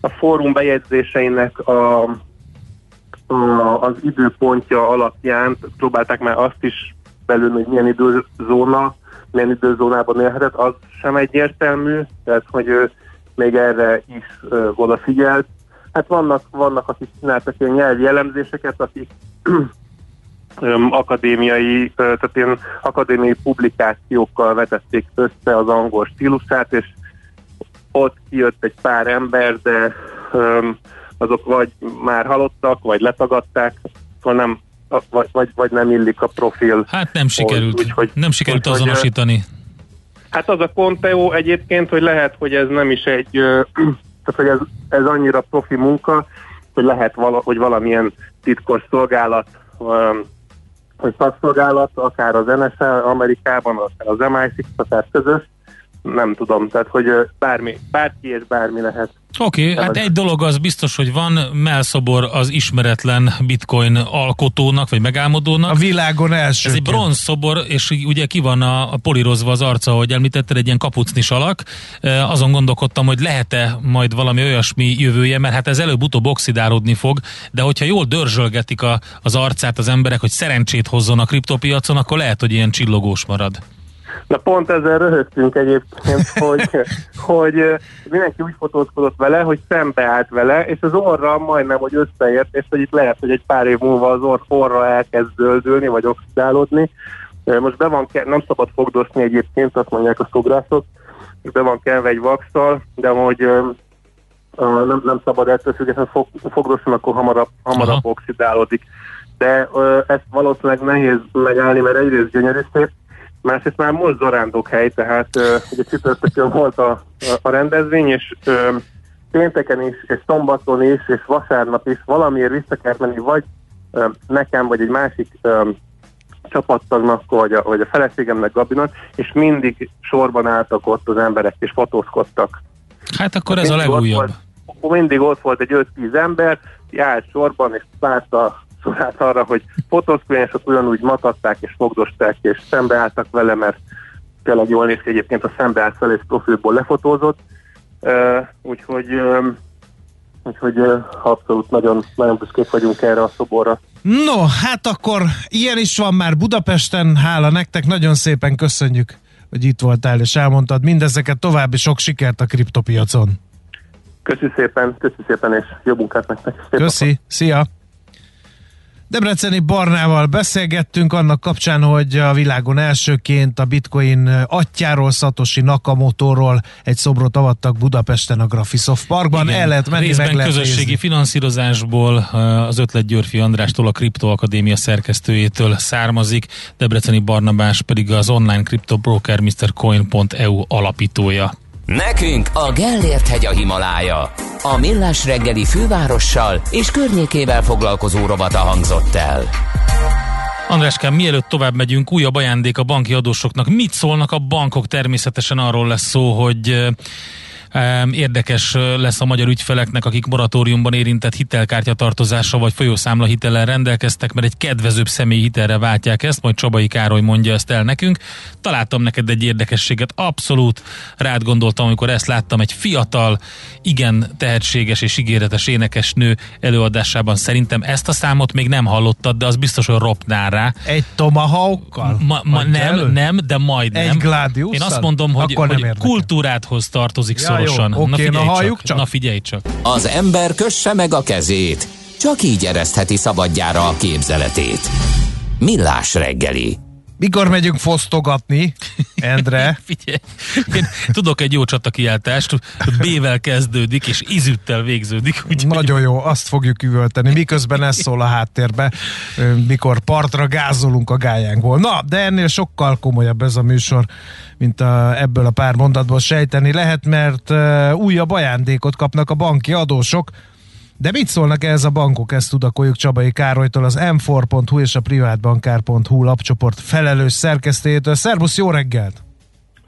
a fórum bejegyzéseinek a, a, az időpontja alapján próbálták már azt is belül, hogy milyen időzóna, milyen időzónában élhetett, az sem egyértelmű, tehát hogy ő még erre is ö, odafigyelt. Hát vannak, vannak, akik csináltak ilyen nyelvi elemzéseket, akik akadémiai, tehát ilyen akadémiai publikációkkal vetették össze az angol stílusát, és ott kijött egy pár ember, de öm, azok vagy már halottak, vagy letagadták, szóval nem, vagy, vagy, vagy nem illik a profil. Hát nem sikerült, Úgy, hogy- nem sikerült úgy, hogy, azonosítani. Hát az a Conteo egyébként, hogy lehet, hogy ez nem is egy, ö, tehát hogy ez, ez annyira profi munka, hogy lehet, vala, hogy valamilyen titkos szolgálat, vagy szakszolgálat, akár az NSA Amerikában, akár az MI6, akár közös, nem tudom, tehát hogy bármi, bárki és bármi lehet. Oké, okay, hát egy dolog az biztos, hogy van melszobor az ismeretlen bitcoin alkotónak, vagy megálmodónak. A világon első. Ez egy bronz szobor, és ugye ki van a, a polírozva az arca, ahogy említetted, egy ilyen kapucnis alak. E, azon gondolkodtam, hogy lehet-e majd valami olyasmi jövője, mert hát ez előbb-utóbb oxidálódni fog, de hogyha jól dörzsölgetik a, az arcát az emberek, hogy szerencsét hozzon a kriptopiacon, akkor lehet, hogy ilyen csillogós marad. Na pont ezzel röhögtünk egyébként, hogy, hogy mindenki úgy fotózkodott vele, hogy szembeállt vele, és az orra majdnem, hogy összeért, és hogy itt lehet, hogy egy pár év múlva az orr, orra elkezd zöldülni, vagy oxidálódni. Most be van, nem szabad fogdosni egyébként, azt mondják a szobrászok, és be van kenve egy vakszal, de hogy nem, nem szabad ettől függetlenül fog, fogdosni, akkor hamarabb, hamarabb Aha. oxidálódik. De ö, ezt valószínűleg nehéz megállni, mert egyrészt gyönyörű szép, Másrészt már most zarándok hely, tehát ugye csütörtökön volt a, a, a rendezvény, és pénteken is, és szombaton is, és vasárnap is valamiért vissza kell menni, vagy nekem, vagy egy másik csapattagnak, vagy a, vagy a feleségemnek, Gabinak, és mindig sorban álltak ott az emberek, és fotózkodtak. Hát akkor ez a Mindig ott legújabb. Volt, mindig ott volt egy 5-10 ember, állt sorban, és várta sorát arra, hogy fotózkodjon, és ott ugyanúgy matatták, és fogdosták, és szembeálltak vele, mert tényleg jól néz ki egyébként a szembeállt fel, és profilból lefotózott. Uh, úgyhogy uh, úgyhogy uh, abszolút nagyon, nagyon büszkék vagyunk erre a szoborra. No, hát akkor ilyen is van már Budapesten, hála nektek, nagyon szépen köszönjük, hogy itt voltál és elmondtad mindezeket, további sok sikert a kriptopiacon. Köszi szépen, köszi szépen, és jó munkát nektek. Szép Köszi, szia! Debreceni Barnával beszélgettünk annak kapcsán, hogy a világon elsőként a bitcoin atyáról, Satoshi Nakamotoról egy szobrot avattak Budapesten a Graphisoft Parkban. Igen, El lehet menni, részben meg lehet közösségi nézni. finanszírozásból az ötlet Györfi Andrástól, a Kriptoakadémia szerkesztőjétől származik, Debreceni Barnabás pedig az online kriptobroker MrCoin.eu alapítója. Nekünk a Gellért hegy a Himalája. A millás reggeli fővárossal és környékével foglalkozó rovata hangzott el. Andráskám, mielőtt tovább megyünk, újabb ajándék a banki adósoknak. Mit szólnak a bankok? Természetesen arról lesz szó, hogy Érdekes lesz a magyar ügyfeleknek, akik moratóriumban érintett hitelkártya tartozása vagy folyószámla hitellel rendelkeztek, mert egy kedvezőbb személyi hitelre váltják ezt, majd Csabai Károly mondja ezt el nekünk. Találtam neked egy érdekességet, abszolút rád gondoltam, amikor ezt láttam, egy fiatal, igen tehetséges és ígéretes énekesnő előadásában. Szerintem ezt a számot még nem hallottad, de az biztos, hogy ropnál rá. Egy tomahawkkal? Ma, ma, nem, nem, de majdnem. Egy Gladiusszal? Én azt mondom, hogy, Akkor hogy kultúráthoz tartozik Ja, szorosan. Jó, Na oké, figyelj na halljuk csak. Na figyelj csak. Az ember kösse meg a kezét, csak így eresztheti szabadjára a képzeletét. Millás reggeli. Mikor megyünk fosztogatni, Endre? Figyelj, én tudok egy jó csatakiáltást, B-vel kezdődik, és izüttel végződik. Úgy, Nagyon jó, azt fogjuk üvölteni, miközben ez szól a háttérbe, mikor partra gázolunk a gályánkból. Na, de ennél sokkal komolyabb ez a műsor, mint a, ebből a pár mondatból sejteni lehet, mert uh, újabb ajándékot kapnak a banki adósok, de mit szólnak ehhez a bankok? Ezt tudakoljuk Csabai Károlytól, az m4.hu és a privátbankár.hu lapcsoport felelős szerkesztőjétől. Szervusz, jó reggelt!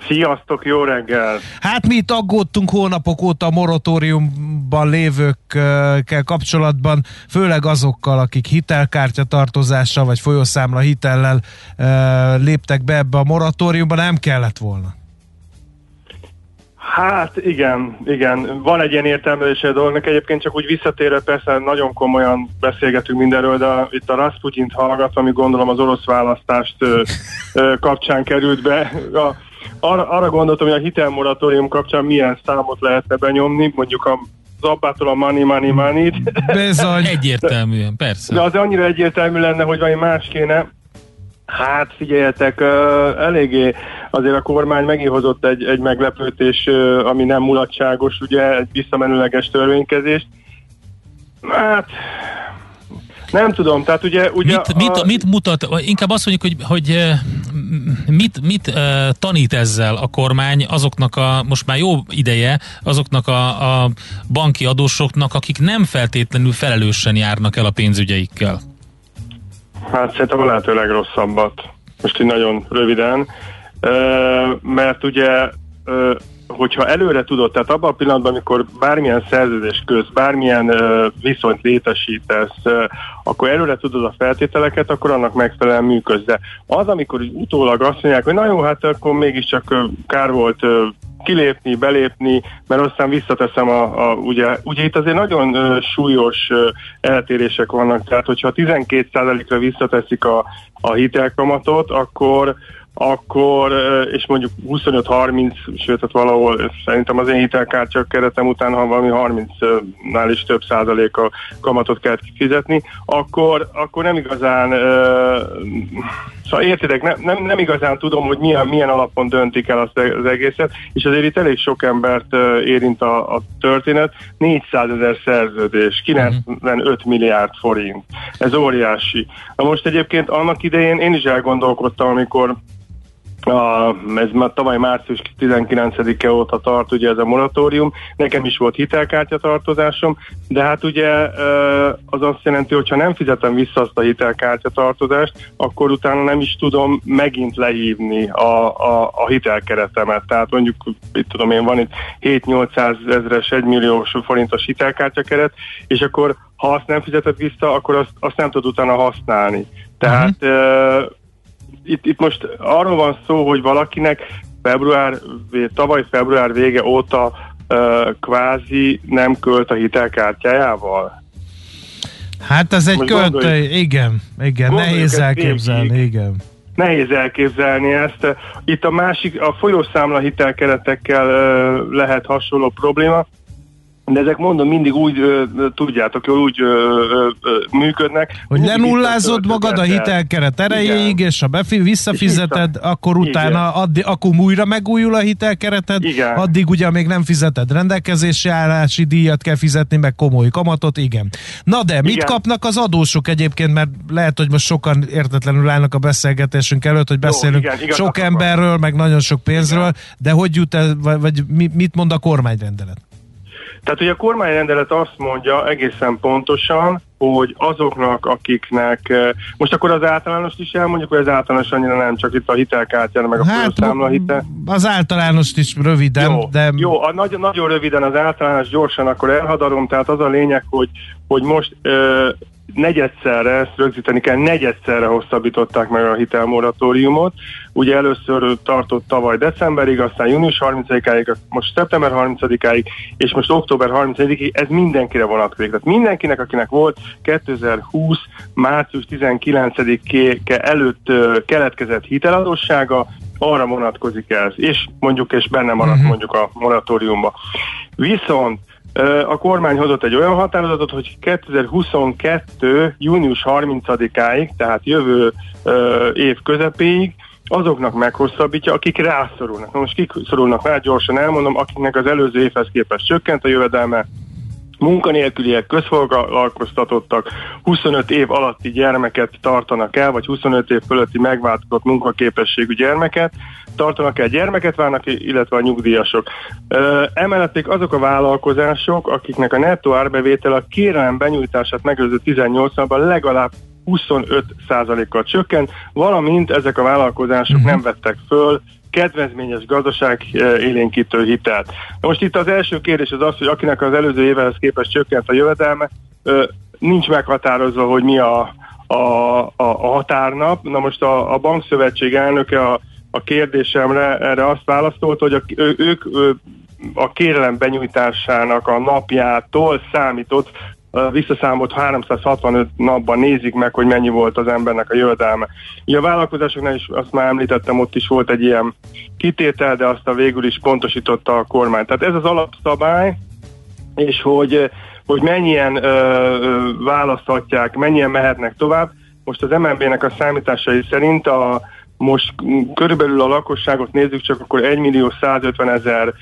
Sziasztok, jó reggel! Hát mi itt aggódtunk hónapok óta a moratóriumban lévőkkel kapcsolatban, főleg azokkal, akik hitelkártya tartozással vagy folyószámla hitellel uh, léptek be ebbe a moratóriumba, nem kellett volna. Hát igen, igen, van egy ilyen értelmezése a dolognak, egyébként csak úgy visszatérve persze nagyon komolyan beszélgetünk mindenről, de itt a Rasputint hallgat, ami gondolom az orosz választást ö, ö, kapcsán került be. A, arra, arra gondoltam, hogy a hitelmoratórium kapcsán milyen számot lehetne benyomni, mondjuk a az abbától a money, money, money Bizony. Egyértelműen, persze. De az annyira egyértelmű lenne, hogy valami más kéne. Hát figyeljetek, uh, eléggé azért a kormány meghozott egy, egy meglepőtés, uh, ami nem mulatságos, ugye, egy visszamenőleges törvénykezést. Hát nem tudom, tehát ugye... ugye Mit, mit, mit mutat, inkább azt mondjuk, hogy, hogy mit, mit eh, tanít ezzel a kormány azoknak a, most már jó ideje, azoknak a, a banki adósoknak, akik nem feltétlenül felelősen járnak el a pénzügyeikkel? Hát szerintem a lehető legrosszabbat. Most így nagyon röviden. Mert ugye hogyha előre tudod, tehát abban a pillanatban, amikor bármilyen szerződés köz, bármilyen ö, viszonyt létesítesz, ö, akkor előre tudod a feltételeket, akkor annak megfelelően működsz. De az, amikor utólag azt mondják, hogy na jó, hát akkor mégiscsak ö, kár volt ö, kilépni, belépni, mert aztán visszateszem a, a ugye, ugye itt azért nagyon ö, súlyos ö, eltérések vannak, tehát hogyha 12%-ra visszateszik a, a hitelkamatot, akkor akkor, és mondjuk 25-30, sőt, tehát valahol szerintem az én hitelkártya keretem után, ha valami 30-nál is több százalék a kamatot kell fizetni, akkor, akkor nem igazán, szóval értitek, nem, nem, nem igazán tudom, hogy milyen, milyen alapon döntik el azt az egészet, és azért itt elég sok embert érint a, a történet, 400 ezer szerződés, 95 milliárd forint, ez óriási. Na most egyébként annak idején én is elgondolkodtam, amikor a, ez már tavaly március 19-e óta tart ugye ez a moratórium, nekem is volt hitelkártya tartozásom, de hát ugye az azt jelenti, hogy ha nem fizetem vissza azt a hitelkártya tartozást, akkor utána nem is tudom megint lehívni a, a, a hitelkeretemet. Tehát mondjuk, itt tudom én, van itt 7-800 ezres, 1 milliós forintos hitelkártya keret, és akkor ha azt nem fizeted vissza, akkor azt, azt nem tud utána használni. Tehát uh-huh itt, itt most arról van szó, hogy valakinek február, tavaly február vége óta uh, kvázi nem költ a hitelkártyájával. Hát ez egy költő, igen, igen, nehéz elképzelni, végig. igen. Nehéz elképzelni ezt. Itt a másik, a folyószámla hitelkeretekkel lehet hasonló probléma, de ezek mondom mindig úgy, ö, tudjátok, úgy ö, ö, működnek. Hogy lenullázod magad a hitelkeret erejéig, Igen. és ha befi, visszafizeted, vissza, akkor utána addig, akkor újra megújul a hitelkereted, Igen. addig ugye még nem fizeted rendelkezési állási díjat kell fizetni, meg komoly kamatot, igen. Na de, mit Igen. kapnak az adósok egyébként, mert lehet, hogy most sokan értetlenül állnak a beszélgetésünk előtt, hogy beszélünk Jó, igen, sok emberről, meg nagyon sok pénzről, Igen. de hogy jut el, vagy, vagy mit mond a kormányrendelet? Tehát ugye a kormányrendelet azt mondja egészen pontosan, hogy azoknak, akiknek, eh, most akkor az általánost is elmondjuk, hogy az általános annyira nem, csak itt a hitelkártyára, meg a hát, számla hitel. Az általánost is röviden, jó, de... Jó, a, nagyon, nagyon röviden az általános gyorsan akkor elhadarom, tehát az a lényeg, hogy, hogy most ö, eh, negyedszerre, ezt rögzíteni kell, negyedszerre hosszabbították meg a hitelmoratóriumot. Ugye először tartott tavaly decemberig, aztán június 30-áig, most szeptember 30-áig, és most október 30-ig, ez mindenkire vonatkozik. Tehát mindenkinek, akinek volt 2020. március 19-e előtt keletkezett hiteladóssága, arra vonatkozik ez, és mondjuk, és benne maradt uh-huh. mondjuk a moratóriumba. Viszont a kormány hozott egy olyan határozatot, hogy 2022. június 30-áig, tehát jövő év közepéig azoknak meghosszabbítja, akik rászorulnak. Na most kik szorulnak rá, gyorsan elmondom, akiknek az előző évhez képest csökkent a jövedelme, munkanélküliek, közfoglalkoztatottak 25 év alatti gyermeket tartanak el, vagy 25 év fölötti megváltozott munkaképességű gyermeket, tartanak el gyermeket várnak, illetve a nyugdíjasok. Emellett még azok a vállalkozások, akiknek a nettó árbevétel a kérelem benyújtását megelőző 18-ban legalább 25%-kal csökkent, valamint ezek a vállalkozások uh-huh. nem vettek föl kedvezményes gazdaság élénkítő hitelt. Most itt az első kérdés az az, hogy akinek az előző évhez képest csökkent a jövedelme, nincs meghatározva, hogy mi a, a, a, a határnap. Na most a, a bankszövetség elnöke a, a kérdésemre erre azt válaszolt, hogy a, ő, ők a kérelem benyújtásának a napjától számított visszaszámolt 365 napban nézik meg, hogy mennyi volt az embernek a jövedelme. Ugye a vállalkozásoknál is, azt már említettem, ott is volt egy ilyen kitétel, de azt a végül is pontosította a kormány. Tehát ez az alapszabály, és hogy, hogy mennyien ö, ö, választhatják, mennyien mehetnek tovább. Most az MNB-nek a számításai szerint a most körülbelül a lakosságot nézzük, csak akkor 1 millió 150 ezer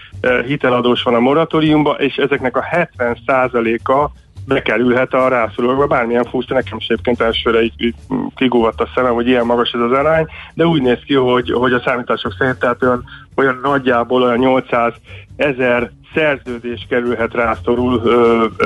hiteladós van a moratóriumban, és ezeknek a 70 százaléka bekerülhet a rászorulókba, bármilyen fúszta, nekem is egyébként elsőre így, így kigúvatt a szemem, hogy ilyen magas ez az arány, de úgy néz ki, hogy, hogy a számítások szerint tehát olyan, olyan nagyjából olyan 800 ezer szerződés kerülhet rászorul,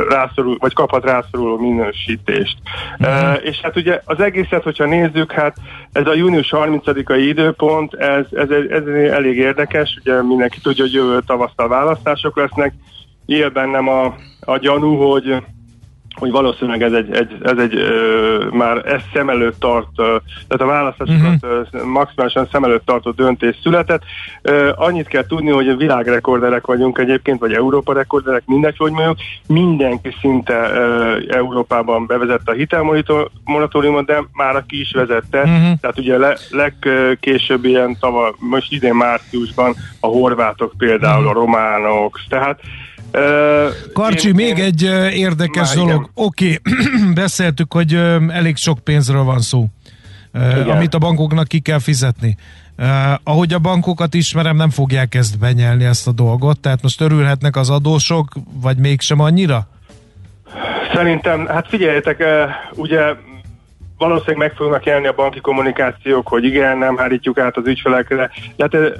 rászorul, vagy kaphat rászoruló minősítést. Mm-hmm. Uh, és hát ugye az egészet, hogyha nézzük, hát ez a június 30-ai időpont, ez, ez, ez elég érdekes, ugye mindenki tudja, hogy jövő tavasztal választások lesznek, él bennem a, a gyanú, hogy hogy valószínűleg ez egy, egy, ez egy ö, már ezt szem előtt tart, ö, tehát a választásokat uh-huh. maximálisan szem előtt tartó döntés született. Ö, annyit kell tudni, hogy világrekorderek vagyunk egyébként, vagy Európa rekorderek, mindegy, hogy mondjuk, mindenki szinte ö, Európában bevezette a hitelmoratóriumot, de már aki is vezette, uh-huh. tehát ugye le, legkésőbb ilyen tava, most idén márciusban a horvátok például, uh-huh. a románok, tehát Karcsi, én, még én, egy érdekes már, dolog. Oké, okay. beszéltük, hogy elég sok pénzről van szó, igen. amit a bankoknak ki kell fizetni. Uh, ahogy a bankokat ismerem, nem fogják ezt benyelni ezt a dolgot, tehát most örülhetnek az adósok, vagy mégsem annyira? Szerintem, hát figyeljetek, ugye valószínűleg meg fognak jelenni a banki kommunikációk, hogy igen, nem hárítjuk át az ügyfelekre, hát ez,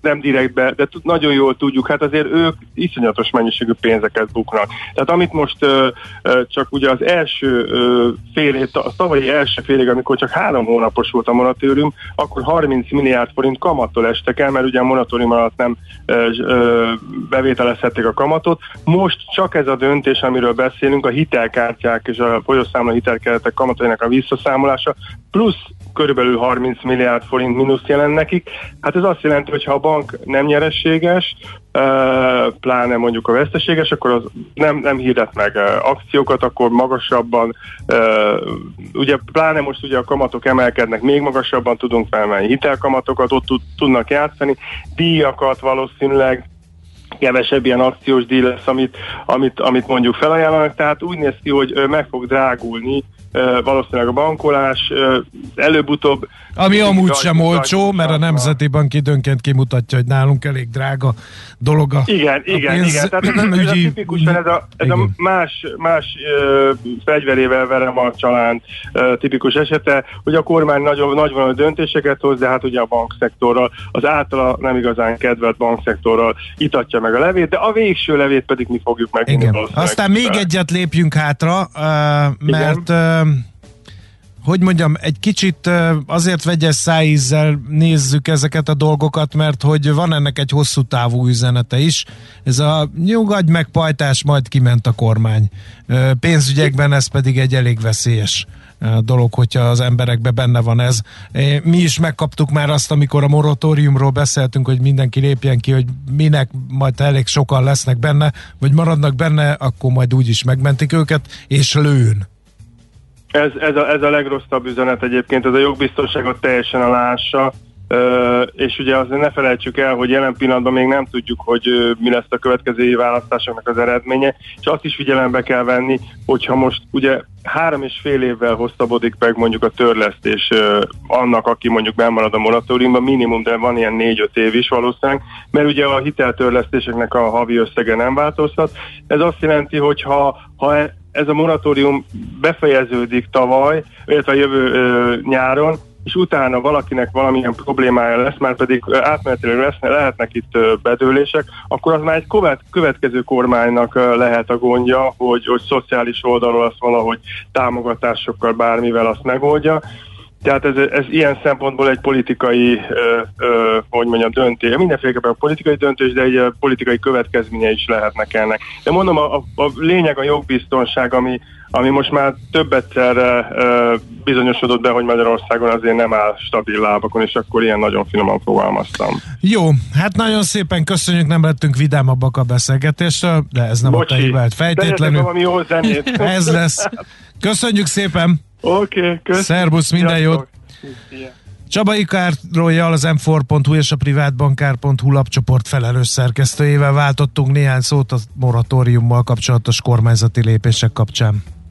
nem direktbe, de nagyon jól tudjuk, hát azért ők iszonyatos mennyiségű pénzeket buknak. Tehát amit most ö, ö, csak ugye az első ö, fél év, a tavalyi első fél év, amikor csak három hónapos volt a moratórium, akkor 30 milliárd forint kamattól estek el, mert ugye a moratórium alatt nem ö, ö, bevételezhették a kamatot. Most csak ez a döntés, amiről beszélünk, a hitelkártyák és a folyószámla hitelkeretek kamatainak a visszaszámlása, elszámolása, plusz körülbelül 30 milliárd forint mínusz jelent nekik. Hát ez azt jelenti, hogy ha a bank nem nyerességes, pláne mondjuk a veszteséges, akkor az nem, nem hirdet meg akciókat, akkor magasabban, ugye pláne most ugye a kamatok emelkednek, még magasabban tudunk felmenni hitelkamatokat, ott tudnak játszani, díjakat valószínűleg, kevesebb ilyen akciós díj lesz, amit, amit, amit mondjuk felajánlanak, tehát úgy néz ki, hogy meg fog drágulni valószínűleg a bankolás előbb-utóbb... Ami amúgy sem olcsó, mert a Nemzeti Bank időnként kimutatja, hogy nálunk elég drága dolog a Igen, a igen, pénz... igen. Tehát ez, a, ez a tipikusan ez a, ez a más, más uh, fegyverével verem a család uh, tipikus esete, hogy a kormány nagyon nagy van a döntéseket hoz, de hát ugye a bankszektorral, az általa nem igazán kedvelt bankszektorral itatja meg a levét, de a végső levét pedig mi fogjuk meg. Igen. Aztán még egyet lépjünk hátra, uh, mert uh, hogy mondjam, egy kicsit azért vegyes szájízzel nézzük ezeket a dolgokat, mert hogy van ennek egy hosszú távú üzenete is. Ez a nyugadj meg pajtás, majd kiment a kormány. Pénzügyekben ez pedig egy elég veszélyes dolog, hogyha az emberekben benne van ez. Mi is megkaptuk már azt, amikor a moratóriumról beszéltünk, hogy mindenki lépjen ki, hogy minek majd elég sokan lesznek benne, vagy maradnak benne, akkor majd úgyis megmentik őket, és lőn. Ez, ez, a, ez a legrosszabb üzenet egyébként, ez a jogbiztonságot teljesen alássa. És ugye azért ne felejtsük el, hogy jelen pillanatban még nem tudjuk, hogy mi lesz a következő évi választásoknak az eredménye, és azt is figyelembe kell venni, hogyha most ugye három és fél évvel hosszabbodik meg mondjuk a törlesztés annak, aki mondjuk bemarad a moratóriumban, minimum, de van ilyen négy-öt év is valószínűleg, mert ugye a hiteltörlesztéseknek a havi összege nem változhat. Ez azt jelenti, hogy ha, ha e- ez a moratórium befejeződik tavaly, illetve a jövő ö, nyáron, és utána valakinek valamilyen problémája lesz, már pedig átmenetileg lesz, lehetnek itt bedőlések, akkor az már egy követ, következő kormánynak lehet a gondja, hogy, hogy szociális oldalról azt valahogy támogatásokkal, bármivel azt megoldja. Tehát ez, ez ilyen szempontból egy politikai, ö, ö, hogy mondjam, döntés. Mindenféleképpen politikai döntés, de egy politikai következménye is lehetnek ennek. De mondom, a, a lényeg a jogbiztonság, ami, ami most már több egyszerre bizonyosodott be, hogy Magyarországon azért nem áll stabil lábakon, és akkor ilyen nagyon finoman fogalmaztam. Jó, hát nagyon szépen köszönjük, nem lettünk vidámabbak a beszélgetésről, de ez nem Bocsi, a tegyetek fejtétlenül. valami jó zenét. Ez lesz. Köszönjük szépen! Oké, okay, köszönöm. Szerbusz, minden jót! Szia. Csaba Ikárról az m és a privátbankár.hu lapcsoport felelős szerkesztőjével váltottunk néhány szót a moratóriummal kapcsolatos kormányzati lépések kapcsán.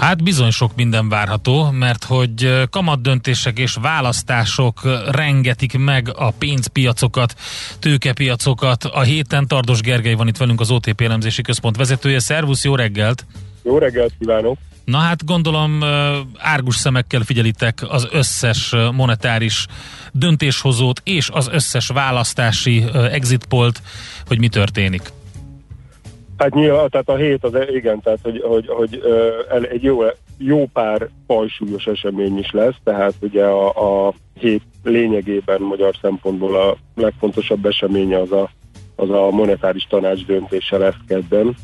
Hát bizony sok minden várható, mert hogy kamatdöntések és választások rengetik meg a pénzpiacokat, tőkepiacokat. A héten Tardos Gergely van itt velünk, az OTP elemzési központ vezetője. Szervusz, jó reggelt! Jó reggelt kívánok! Na hát gondolom árgus szemekkel figyelitek az összes monetáris döntéshozót és az összes választási exit polt, hogy mi történik. Hát nyilván, tehát a hét az igen, tehát hogy, hogy, hogy el- egy jó, jó pár fajsúlyos esemény is lesz, tehát ugye a, a hét lényegében magyar szempontból a legfontosabb eseménye az a, az a monetáris tanács döntése lesz kedden,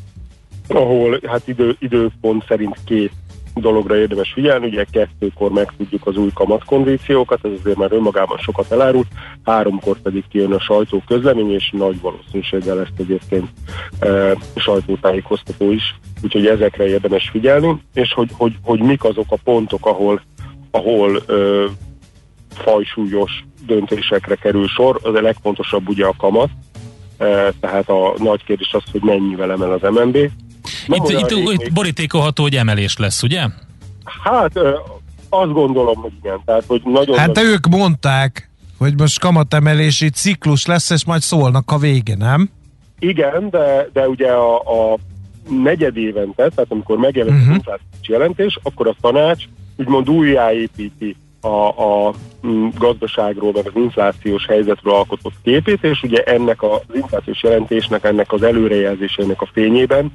ahol hát idő, időpont szerint két dologra érdemes figyelni, ugye kettőkor megtudjuk az új kamatkondíciókat, ez azért már önmagában sokat elárult, háromkor pedig kijön a sajtó közlemény, és nagy valószínűséggel lesz egyébként e, sajtótájékoztató is, úgyhogy ezekre érdemes figyelni, és hogy, hogy, hogy mik azok a pontok, ahol, ahol e, fajsúlyos döntésekre kerül sor, az a legfontosabb ugye a kamat, e, tehát a nagy kérdés az, hogy mennyivel emel az MNB, Itt, itt, itt borítékolható, hogy emelés lesz, ugye? Hát azt gondolom, hogy igen. Tehát, hogy nagyon Hát de ők mondták, hogy most kamatemelési ciklus lesz, és majd szólnak a vége, nem? Igen, de, de ugye a, a negyed évente, tehát amikor megjelent Mhm. uh-huh. az inflációs jelentés, akkor a tanács úgymond újjáépíti a, a mm, gazdaságról, meg az inflációs helyzetről alkotott képét, és ugye ennek az inflációs jelentésnek, ennek az előrejelzésének a fényében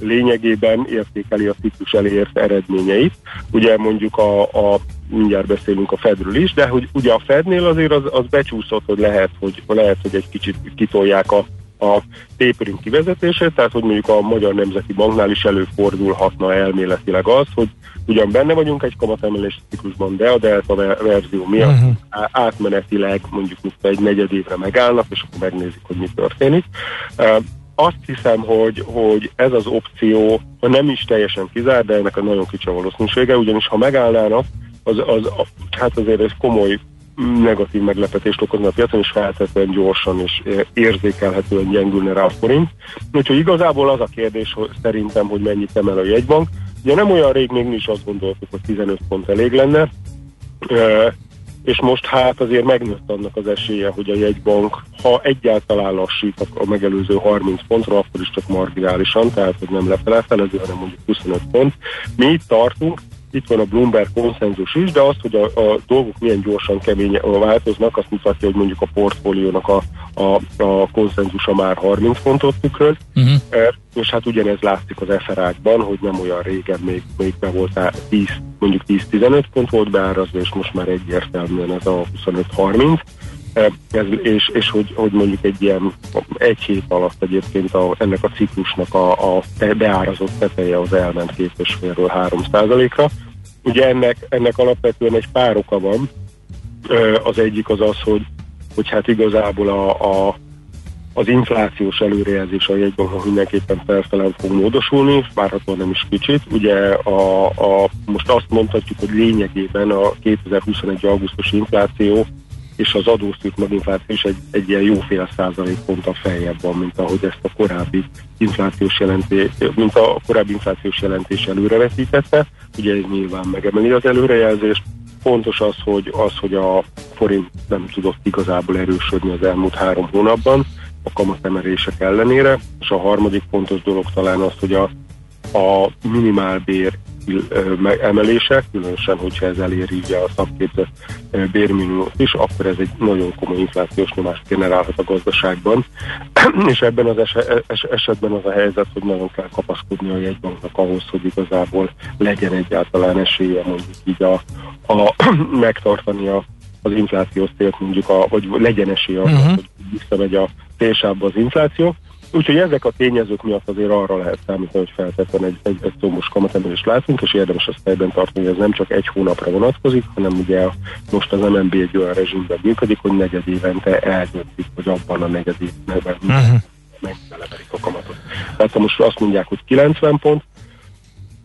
lényegében értékeli a ciklus elért eredményeit. Ugye mondjuk a, a mindjárt beszélünk a Fedről is, de hogy ugye a Fednél azért az, az becsúszott, hogy lehet, hogy lehet, hogy egy kicsit kitolják a, a tapering kivezetését, tehát hogy mondjuk a Magyar Nemzeti Banknál is előfordulhatna elméletileg az, hogy ugyan benne vagyunk egy kamatemelés ciklusban, de a delta ver- verzió miatt uh-huh. átmenetileg mondjuk egy negyed évre megállnak, és akkor megnézik, hogy mi történik. Azt hiszem, hogy, hogy ez az opció nem is teljesen kizár, de ennek a nagyon kicsi a valószínűsége, ugyanis ha megállnának, az, az, a, hát azért ez komoly negatív meglepetést okozna a piacon, és feltétlenül gyorsan és érzékelhetően gyengülne rá a forint. Úgyhogy igazából az a kérdés hogy szerintem, hogy mennyit emel a jegybank. Ugye nem olyan rég még mi is azt gondoltuk, hogy 15 pont elég lenne, Ö, és most hát azért megnőtt annak az esélye, hogy a jegybank, ha egyáltalán lassít a- megelőző 30 pontra, akkor is csak marginálisan, tehát hogy nem lefele felező, hanem mondjuk 25 pont. Mi itt tartunk, itt van a Bloomberg konszenzus is, de azt, hogy a, a dolgok milyen gyorsan kemény változnak, azt mutatja, hogy mondjuk a portfóliónak a, a, a konszenzusa már 30 pontot tükröz, Uh-huh. És hát ugyanez látszik az FRA-kban, hogy nem olyan régen még, még be voltál 10, mondjuk 10-15 pont volt beárazva, és most már egyértelműen ez a 25-30. Ez, és, és hogy, hogy mondjuk egy ilyen egy hét alatt egyébként a, ennek a ciklusnak a, a beárazott teteje az elment 2,5-ről 3 ra Ugye ennek, ennek alapvetően egy pár oka van, Az egyik az az, hogy, hogy hát igazából a, a az inflációs előrejelzés a jegybanknak mindenképpen felfelé fog módosulni, várhatóan nem is kicsit. Ugye a, a, most azt mondhatjuk, hogy lényegében a 2021. augusztusi infláció és az adószűk maginfláció is egy, egy ilyen jóféle százalékponttal feljebb van, mint ahogy ezt a korábbi inflációs jelentés, mint a korábbi inflációs jelentés előrevetítette. Ugye ez nyilván megemeli az előrejelzést. Fontos az, hogy, az, hogy a forint nem tudott igazából erősödni az elmúlt három hónapban a kamatemelések ellenére, és a harmadik fontos dolog talán az, hogy a, a minimálbér emelések, különösen, hogyha ez eléri ugye a szakképzett bérminimumot is, akkor ez egy nagyon komoly inflációs nyomást generálhat a gazdaságban, és ebben az es- esetben az a helyzet, hogy nagyon kell kapaszkodni a jegybanknak ahhoz, hogy igazából legyen egyáltalán esélye mondjuk így a, a megtartani a, az inflációs célt mondjuk, a, vagy legyen esélye uh-huh. hogy visszamegy a térsába az infláció. Úgyhogy ezek a tényezők miatt azért arra lehet számítani, hogy feltétlenül egy, egy, egy szombos kamatemelést látunk, és érdemes ezt fejben tartani, hogy ez nem csak egy hónapra vonatkozik, hanem ugye most az MNB egy olyan rezsimben működik, hogy negyed évente eldöntik, hogy abban a negyed évben uh-huh. megnelevelik a kamatot. Tehát ha most azt mondják, hogy 90 pont,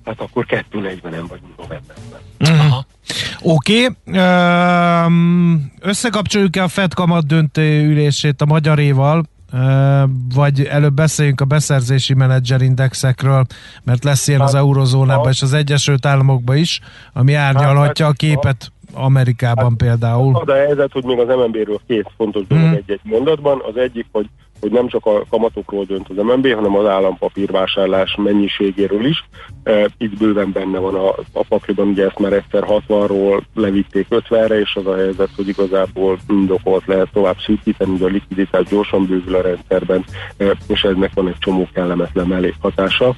hát akkor 240-en vagyunk novemberben. Uh-huh. Oké, okay. összekapcsoljuk-e a FED kamat döntő ülését a magyaréval, vagy előbb beszéljünk a beszerzési menedzserindexekről, mert lesz ilyen az hát, eurozónában és az Egyesült Államokban is, ami árnyalhatja a hát, képet Amerikában hát, például. Az a helyzet, hogy még az MNB-ről két fontos dolog hmm. egy-egy mondatban. Az egyik, hogy hogy nem csak a kamatokról dönt az MNB, hanem az állampapírvásárlás mennyiségéről is. E, itt bőven benne van a, a pakliban, ugye ezt már egyszer 60-ról levitték 50-re, és az a helyzet, hogy igazából indokolt lehet tovább szűkíteni, hogy a likviditás gyorsan bővül a rendszerben, e, és ennek van egy csomó kellemetlen mellékhatása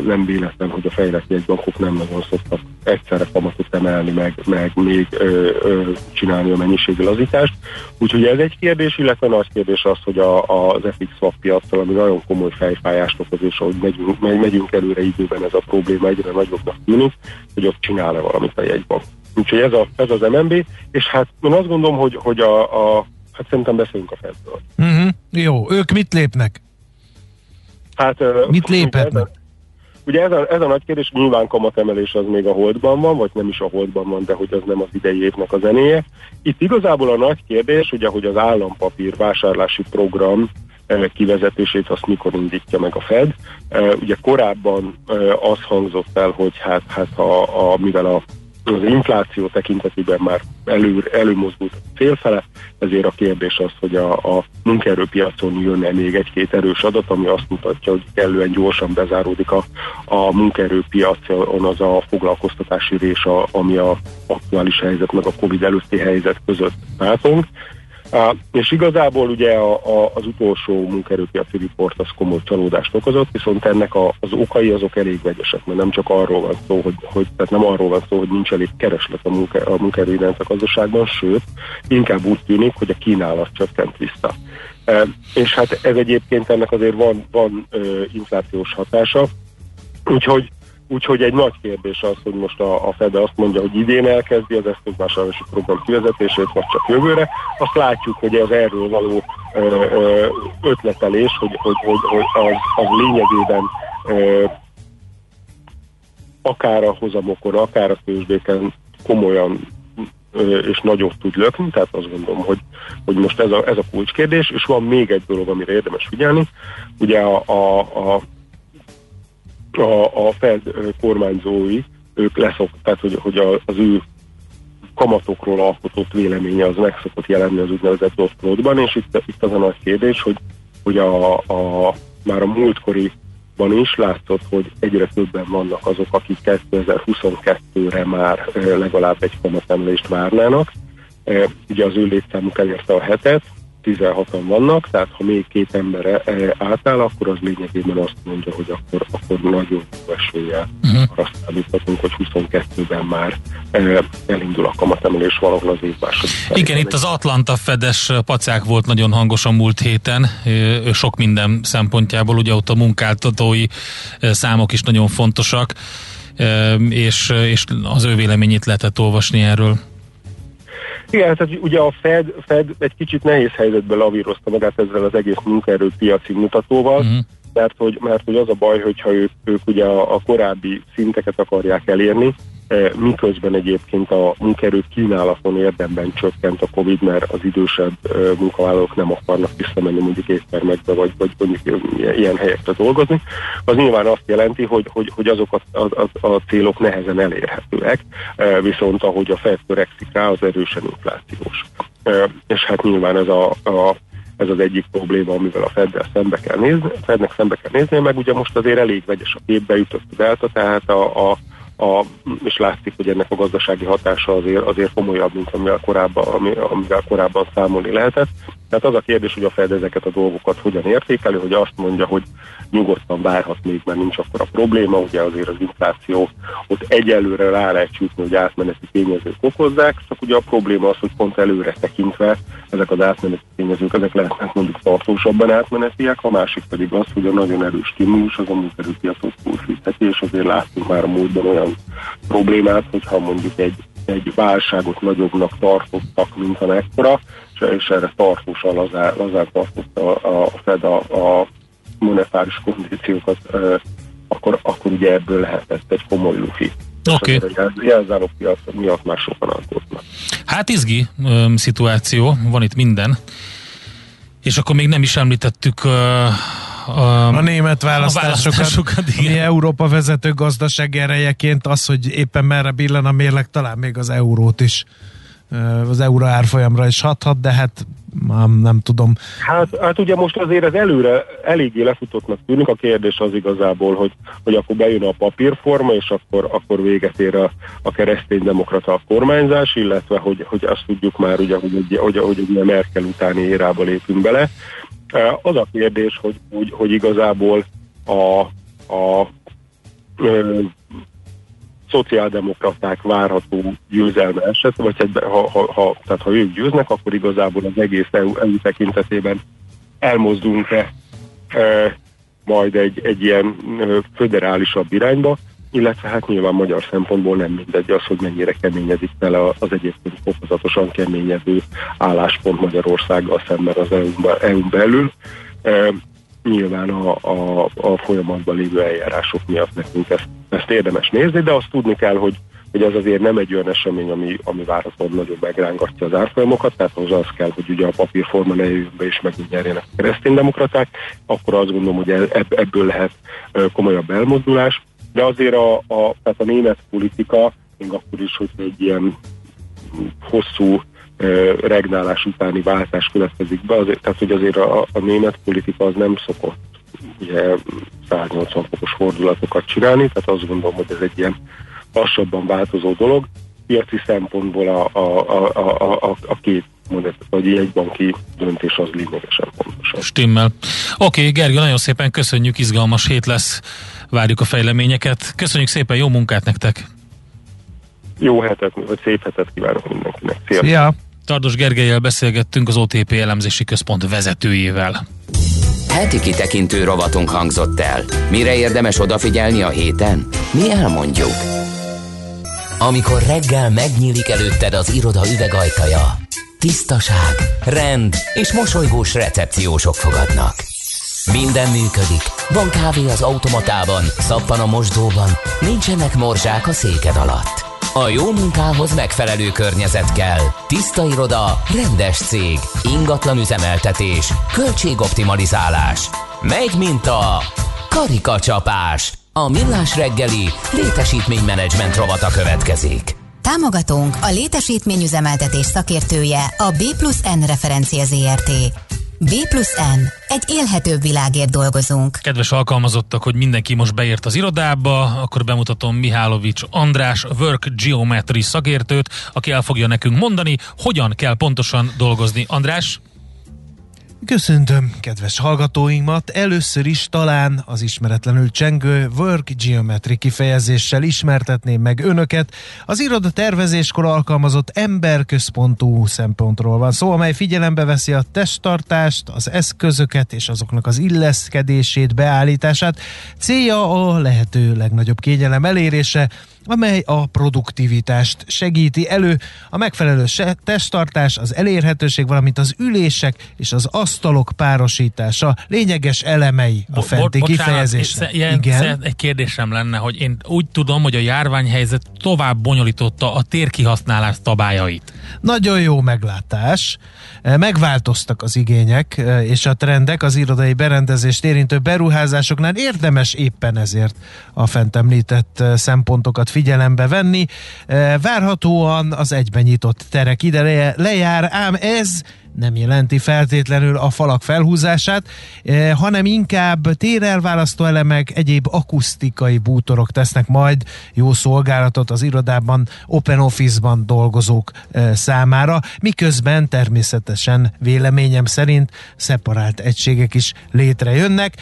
nem véletlen, hogy a fejlett jegybankok nem nagyon szoktak egyszerre kamatot emelni, meg, meg még ö, ö, csinálni a mennyiségi lazítást. Úgyhogy ez egy kérdés, illetve nagy kérdés az, hogy a, az FX swap piaccal, ami nagyon komoly fejfájást okoz, és ahogy megyünk, megyünk előre időben ez a probléma egyre nagyobbnak tűnik, hogy ott csinál-e valamit a jegybank. Úgyhogy ez, a, ez az MNB, és hát én azt gondolom, hogy, hogy a, a hát szerintem beszélünk a Fedről. Uh-huh. Jó, ők mit lépnek? Hát, mit léphetnek? Ugye ez a, ez a nagy kérdés, nyilván kamatemelés az még a holdban van, vagy nem is a holdban van, de hogy az nem az idei évnek a zenéje. Itt igazából a nagy kérdés, ugye, hogy az állampapír vásárlási program eh, kivezetését azt mikor indítja meg a Fed. Eh, ugye korábban eh, az hangzott el, hogy hát, hát ha, a, mivel a az infláció tekintetében már elő, előmozdult a célfele, ezért a kérdés az, hogy a, a munkaerőpiacon jönne még egy-két erős adat, ami azt mutatja, hogy kellően gyorsan bezáródik a, a munkaerőpiacon az a foglalkoztatási rés, ami a aktuális helyzet meg a Covid előtti helyzet között látunk. És igazából ugye a, a, az utolsó munkaerőpiaci riport az komoly csalódást okozott, viszont ennek a, az okai azok elég vegyesek, mert nem csak arról van szó, hogy, hogy tehát nem arról van szó, hogy nincs elég kereslet a, munka, a munkaerő iránt a gazdaságban, sőt, inkább úgy tűnik, hogy a kínálat csökkent vissza. Uh, és hát ez egyébként ennek azért van, van uh, inflációs hatása, úgyhogy Úgyhogy egy nagy kérdés az, hogy most a, a Fed azt mondja, hogy idén elkezdi az eszközvásárlási program kivezetését, vagy csak jövőre. Azt látjuk, hogy ez erről való ö, ö, ötletelés, hogy, hogy, hogy, hogy az, az lényegében ö, akár a hozamokon, akár a tőzsdéken komolyan és nagyot tud lökni, tehát azt gondolom, hogy, hogy most ez a, ez a kulcskérdés, és van még egy dolog, amire érdemes figyelni. Ugye a, a, a a, a Fed kormányzói, ők leszok, tehát hogy, hogy az ő kamatokról alkotott véleménye az meg szokott jelenni az úgynevezett osztródban, és itt, itt az a nagy kérdés, hogy, hogy a, a, már a múltkoriban is látszott, hogy egyre többen vannak azok, akik 2022-re már legalább egy kamatemelést várnának. Ugye az ő létszámuk elérte a hetet, 16-an vannak, tehát ha még két ember e, átáll, akkor az lényegében azt mondja, hogy akkor, akkor nagyon jó eséllyel uh-huh. arra számíthatunk, hogy 22-ben már e, elindul a kamatemelés valahol az év második. Igen, itt az Atlanta Fedes pacák volt nagyon hangos a múlt héten, sok minden szempontjából, ugye ott a munkáltatói számok is nagyon fontosak, és, és az ő véleményét lehetett olvasni erről. Igen, tehát ugye a Fed, Fed egy kicsit nehéz helyzetbe lavírozta magát ezzel az egész munkaerőpiaci mutatóval, Mhm. mert, hogy, mert hogy az a baj, hogyha ők, ők ugye a, a korábbi szinteket akarják elérni, miközben egyébként a munkaerő kínálaton érdemben csökkent a Covid, mert az idősebb eh, munkavállalók nem akarnak visszamenni mondjuk éttermekbe, vagy, vagy mondjuk ilyen helyekre dolgozni, az nyilván azt jelenti, hogy, hogy, hogy azok a, a, a, a célok nehezen elérhetőek, eh, viszont ahogy a Fed törekszik rá, az erősen inflációs. És hát nyilván ez a, a ez az egyik probléma, amivel a Feddel szembe kell nézni, Fednek szembe kell nézni, meg ugye most azért elég vegyes a képbe ütött a delta, tehát a, a, a, és látszik, hogy ennek a gazdasági hatása azért, azért komolyabb, mint amivel korábban, ami, amivel korábban számolni lehetett. Tehát az a kérdés, hogy a Fed ezeket a dolgokat hogyan értékeli, hogy azt mondja, hogy nyugodtan várhat még, mert nincs akkor a probléma, ugye azért az infláció ott egyelőre rá lehet jutni, hogy átmeneti tényezők okozzák, csak ugye a probléma az, hogy pont előre tekintve ezek az átmeneti tényezők, ezek lehetnek mondjuk tartósabban átmenetiek, a másik pedig az, hogy a nagyon erős stimulus az a munkerőpiacot túlfűtheti, és azért láttunk már a múltban olyan problémát, hogyha mondjuk egy, egy válságot nagyobbnak tartottak, mint amekkora, és, erre tartósan lazán, lazán tartotta a, a Fed a, a monetáris kondíciókat, ö, akkor, akkor ugye ebből lehetett egy komoly lufi. Oké. A jel- jelzálogpiac miatt már sokan aggódnak. Hát izgi öm, szituáció, van itt minden. És akkor még nem is említettük ö, a, A német választásokat, választásokat, igen. mi Európa vezető gazdaság erejeként az, hogy éppen merre billen a mérleg, talán még az eurót is, az euró árfolyamra is hathat, de hát nem, nem tudom. Hát, hát ugye most azért ez előre eléggé lefutottnak tűnik, a kérdés az igazából, hogy, hogy akkor bejön a papírforma, és akkor, akkor véget ér a, a kereszténydemokrata kormányzás, illetve hogy, hogy azt tudjuk már, ugye, hogy, hogy, hogy, hogy ugye Merkel utáni érába lépünk bele. Eh, Az a kérdés, hogy, hogy, hogy igazából a, a szociáldemokraták várható győzelme eset, vagy hát, ha, ha, ha, tehát ha ők győznek, akkor igazából az egész EU, EU tekintetében elmozdulunk-e e, majd egy, egy ilyen e, föderálisabb irányba, illetve hát nyilván magyar szempontból nem mindegy az, hogy mennyire keményedik bele az egyébként fokozatosan keményedő álláspont Magyarországgal szemben az EU-n, belül. E, nyilván a, a, a folyamatban lévő eljárások miatt nekünk ezt, ezt érdemes nézni, de azt tudni kell, hogy, hogy ez azért nem egy olyan esemény, ami, ami várhatóan nagyon megrángatja az árfolyamokat, tehát az az kell, hogy ugye a papírforma ne jöjjön be és megint a kereszténydemokraták, akkor azt gondolom, hogy ebb, ebből lehet komolyabb elmozdulás, de azért a, a, tehát a német politika, még akkor is, hogy egy ilyen hosszú regnálás utáni váltás következik be, azért, tehát hogy azért a, a német politika az nem szokott ugye 180 fokos fordulatokat csinálni, tehát azt gondolom, hogy ez egy ilyen lassabban változó dolog. Piaci szempontból a, a, a, a, a, a két mondat, vagy egy banki döntés az lényegesen fontos. Stimmel. Oké, okay, Gergő, nagyon szépen köszönjük, izgalmas hét lesz, várjuk a fejleményeket. Köszönjük szépen, jó munkát nektek! Jó hetet, vagy szép hetet kívánok mindenkinek. Szia! Ja. Tardos Gergelyel beszélgettünk az OTP elemzési központ vezetőjével. Heti kitekintő rovatunk hangzott el. Mire érdemes odafigyelni a héten? Mi elmondjuk. Amikor reggel megnyílik előtted az iroda üvegajtaja, tisztaság, rend és mosolygós recepciósok fogadnak. Minden működik. Van kávé az automatában, szappan a mosdóban, nincsenek morzsák a széked alatt. A jó munkához megfelelő környezet kell. Tiszta iroda, rendes cég, ingatlan üzemeltetés, költségoptimalizálás. Megy, mint a karikacsapás. A millás reggeli létesítménymenedzsment rovata következik. Támogatónk a létesítményüzemeltetés szakértője a B plusz N referencia ZRT. B plusz N. Egy élhetőbb világért dolgozunk. Kedves alkalmazottak, hogy mindenki most beért az irodába, akkor bemutatom Mihálovics András, Work Geometry szakértőt, aki el fogja nekünk mondani, hogyan kell pontosan dolgozni. András? Köszöntöm kedves hallgatóimat! Először is talán az ismeretlenül csengő Work Geometry kifejezéssel ismertetném meg önöket. Az iroda tervezéskor alkalmazott emberközpontú szempontról van szó, amely figyelembe veszi a testtartást, az eszközöket és azoknak az illeszkedését, beállítását. Célja a lehető legnagyobb kényelem elérése, amely a produktivitást segíti elő, a megfelelő testtartás, az elérhetőség, valamint az ülések és az asztalok párosítása lényeges elemei a fenti Bo- kifejezés. Igen. Egy kérdésem lenne, hogy én úgy tudom, hogy a járványhelyzet tovább bonyolította a térkihasználás szabályait. Nagyon jó meglátás. Megváltoztak az igények és a trendek az irodai berendezést érintő beruházásoknál érdemes éppen ezért a fent említett szempontokat figyelembe venni. Várhatóan az egyben nyitott terek ide lejár, ám ez nem jelenti feltétlenül a falak felhúzását, hanem inkább térelválasztó elemek, egyéb akusztikai bútorok tesznek majd jó szolgálatot az irodában, Open Office-ban dolgozók számára, miközben természetesen véleményem szerint szeparált egységek is létrejönnek.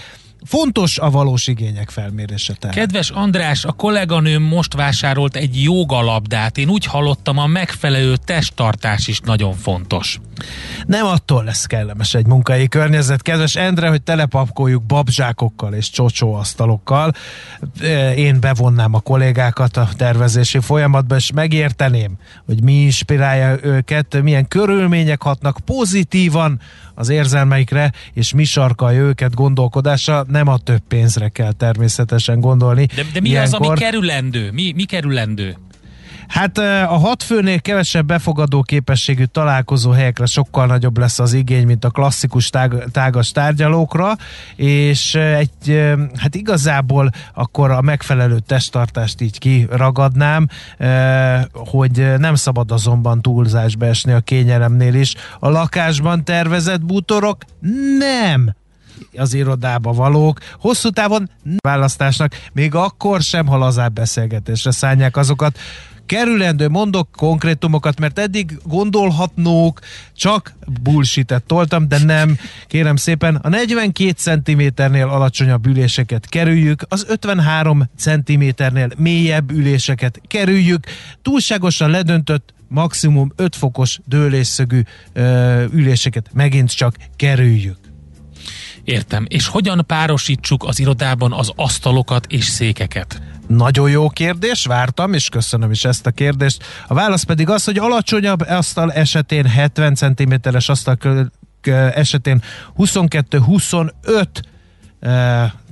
Fontos a valós igények felmérése. Tehát. Kedves András, a kolléganőm most vásárolt egy jogalabdát. Én úgy hallottam, a megfelelő testtartás is nagyon fontos. Nem attól lesz kellemes egy munkai környezet. Kedves Endre, hogy telepapkoljuk babzsákokkal és csocsóasztalokkal. Én bevonnám a kollégákat a tervezési folyamatba, és megérteném, hogy mi inspirálja őket, milyen körülmények hatnak pozitívan az érzelmeikre, és mi sarkalja őket gondolkodásra, nem a több pénzre kell természetesen gondolni. De, de mi Ilyenkor... az, ami kerülendő? Mi, mi kerülendő? Hát a hat főnél kevesebb befogadó képességű találkozó helyekre sokkal nagyobb lesz az igény, mint a klasszikus tág, tágas tárgyalókra, és egy, hát igazából akkor a megfelelő testtartást így kiragadnám, hogy nem szabad azonban túlzásba esni a kényelemnél is. A lakásban tervezett bútorok nem az irodába valók. Hosszú távon választásnak, még akkor sem, ha lazább beszélgetésre szállják azokat kerülendő, mondok konkrétumokat, mert eddig gondolhatnók, csak bullshit toltam, de nem, kérem szépen, a 42 cm-nél alacsonyabb üléseket kerüljük, az 53 cm-nél mélyebb üléseket kerüljük, túlságosan ledöntött maximum 5 fokos dőlésszögű ö, üléseket megint csak kerüljük. Értem. És hogyan párosítsuk az irodában az asztalokat és székeket? Nagyon jó kérdés, vártam, és köszönöm is ezt a kérdést. A válasz pedig az, hogy alacsonyabb asztal esetén 70 cm-es asztal esetén 22-25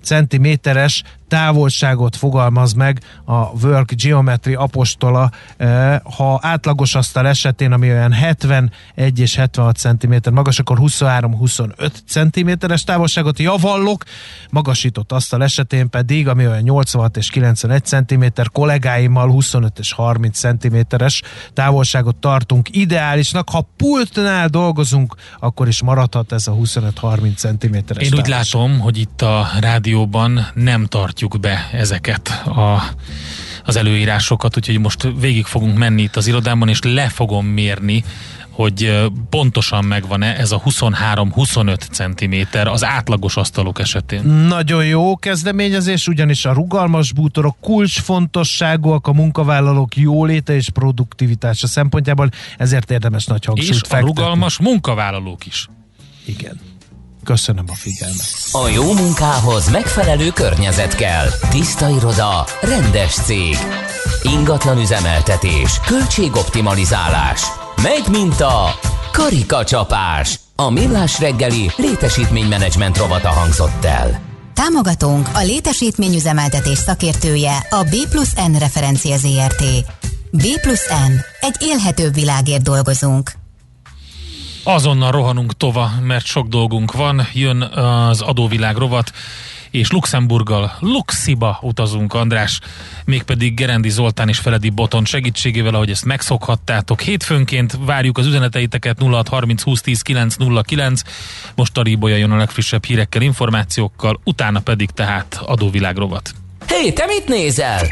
centiméteres távolságot fogalmaz meg a Work Geometry apostola, eh, ha átlagos asztal esetén, ami olyan 71 és 76 cm magas, akkor 23-25 cm-es távolságot javallok, magasított asztal esetén pedig, ami olyan 86 és 91 cm, kollégáimmal 25 és 30 cm-es távolságot tartunk ideálisnak. Ha pultnál dolgozunk, akkor is maradhat ez a 25-30 cm-es Én úgy látom, hogy itt a rádióban nem tartjuk tartjuk be ezeket a, az előírásokat, úgyhogy most végig fogunk menni itt az irodában, és le fogom mérni, hogy pontosan megvan-e ez a 23-25 cm az átlagos asztalok esetén. Nagyon jó kezdeményezés, ugyanis a rugalmas bútorok kulcsfontosságúak a munkavállalók jóléte és produktivitása szempontjából, ezért érdemes nagy hangsúlyt és fektetni. a rugalmas munkavállalók is. Igen. Köszönöm a figyelmet. A jó munkához megfelelő környezet kell. Tiszta iroda, rendes cég. Ingatlan üzemeltetés, költségoptimalizálás. Megy mint a karikacsapás. A millás reggeli létesítménymenedzsment rovata hangzott el. Támogatónk a létesítményüzemeltetés szakértője a B plusz N referencia ZRT. B plusz N. Egy élhetőbb világért dolgozunk. Azonnal rohanunk tova, mert sok dolgunk van. Jön az adóvilág rovat, és Luxemburggal, Luxiba utazunk, András, mégpedig Gerendi Zoltán és Feledi Boton segítségével, ahogy ezt megszokhattátok. Hétfőnként várjuk az üzeneteiteket 0630 20 10 909. Most a Ríbolya jön a legfrissebb hírekkel, információkkal, utána pedig tehát adóvilág rovat. Hé, hey, te mit nézel?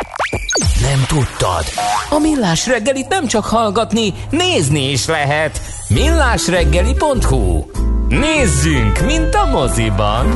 Nem tudtad? A Millás reggelit nem csak hallgatni, nézni is lehet. millásreggeli.hu Nézzünk, mint a moziban!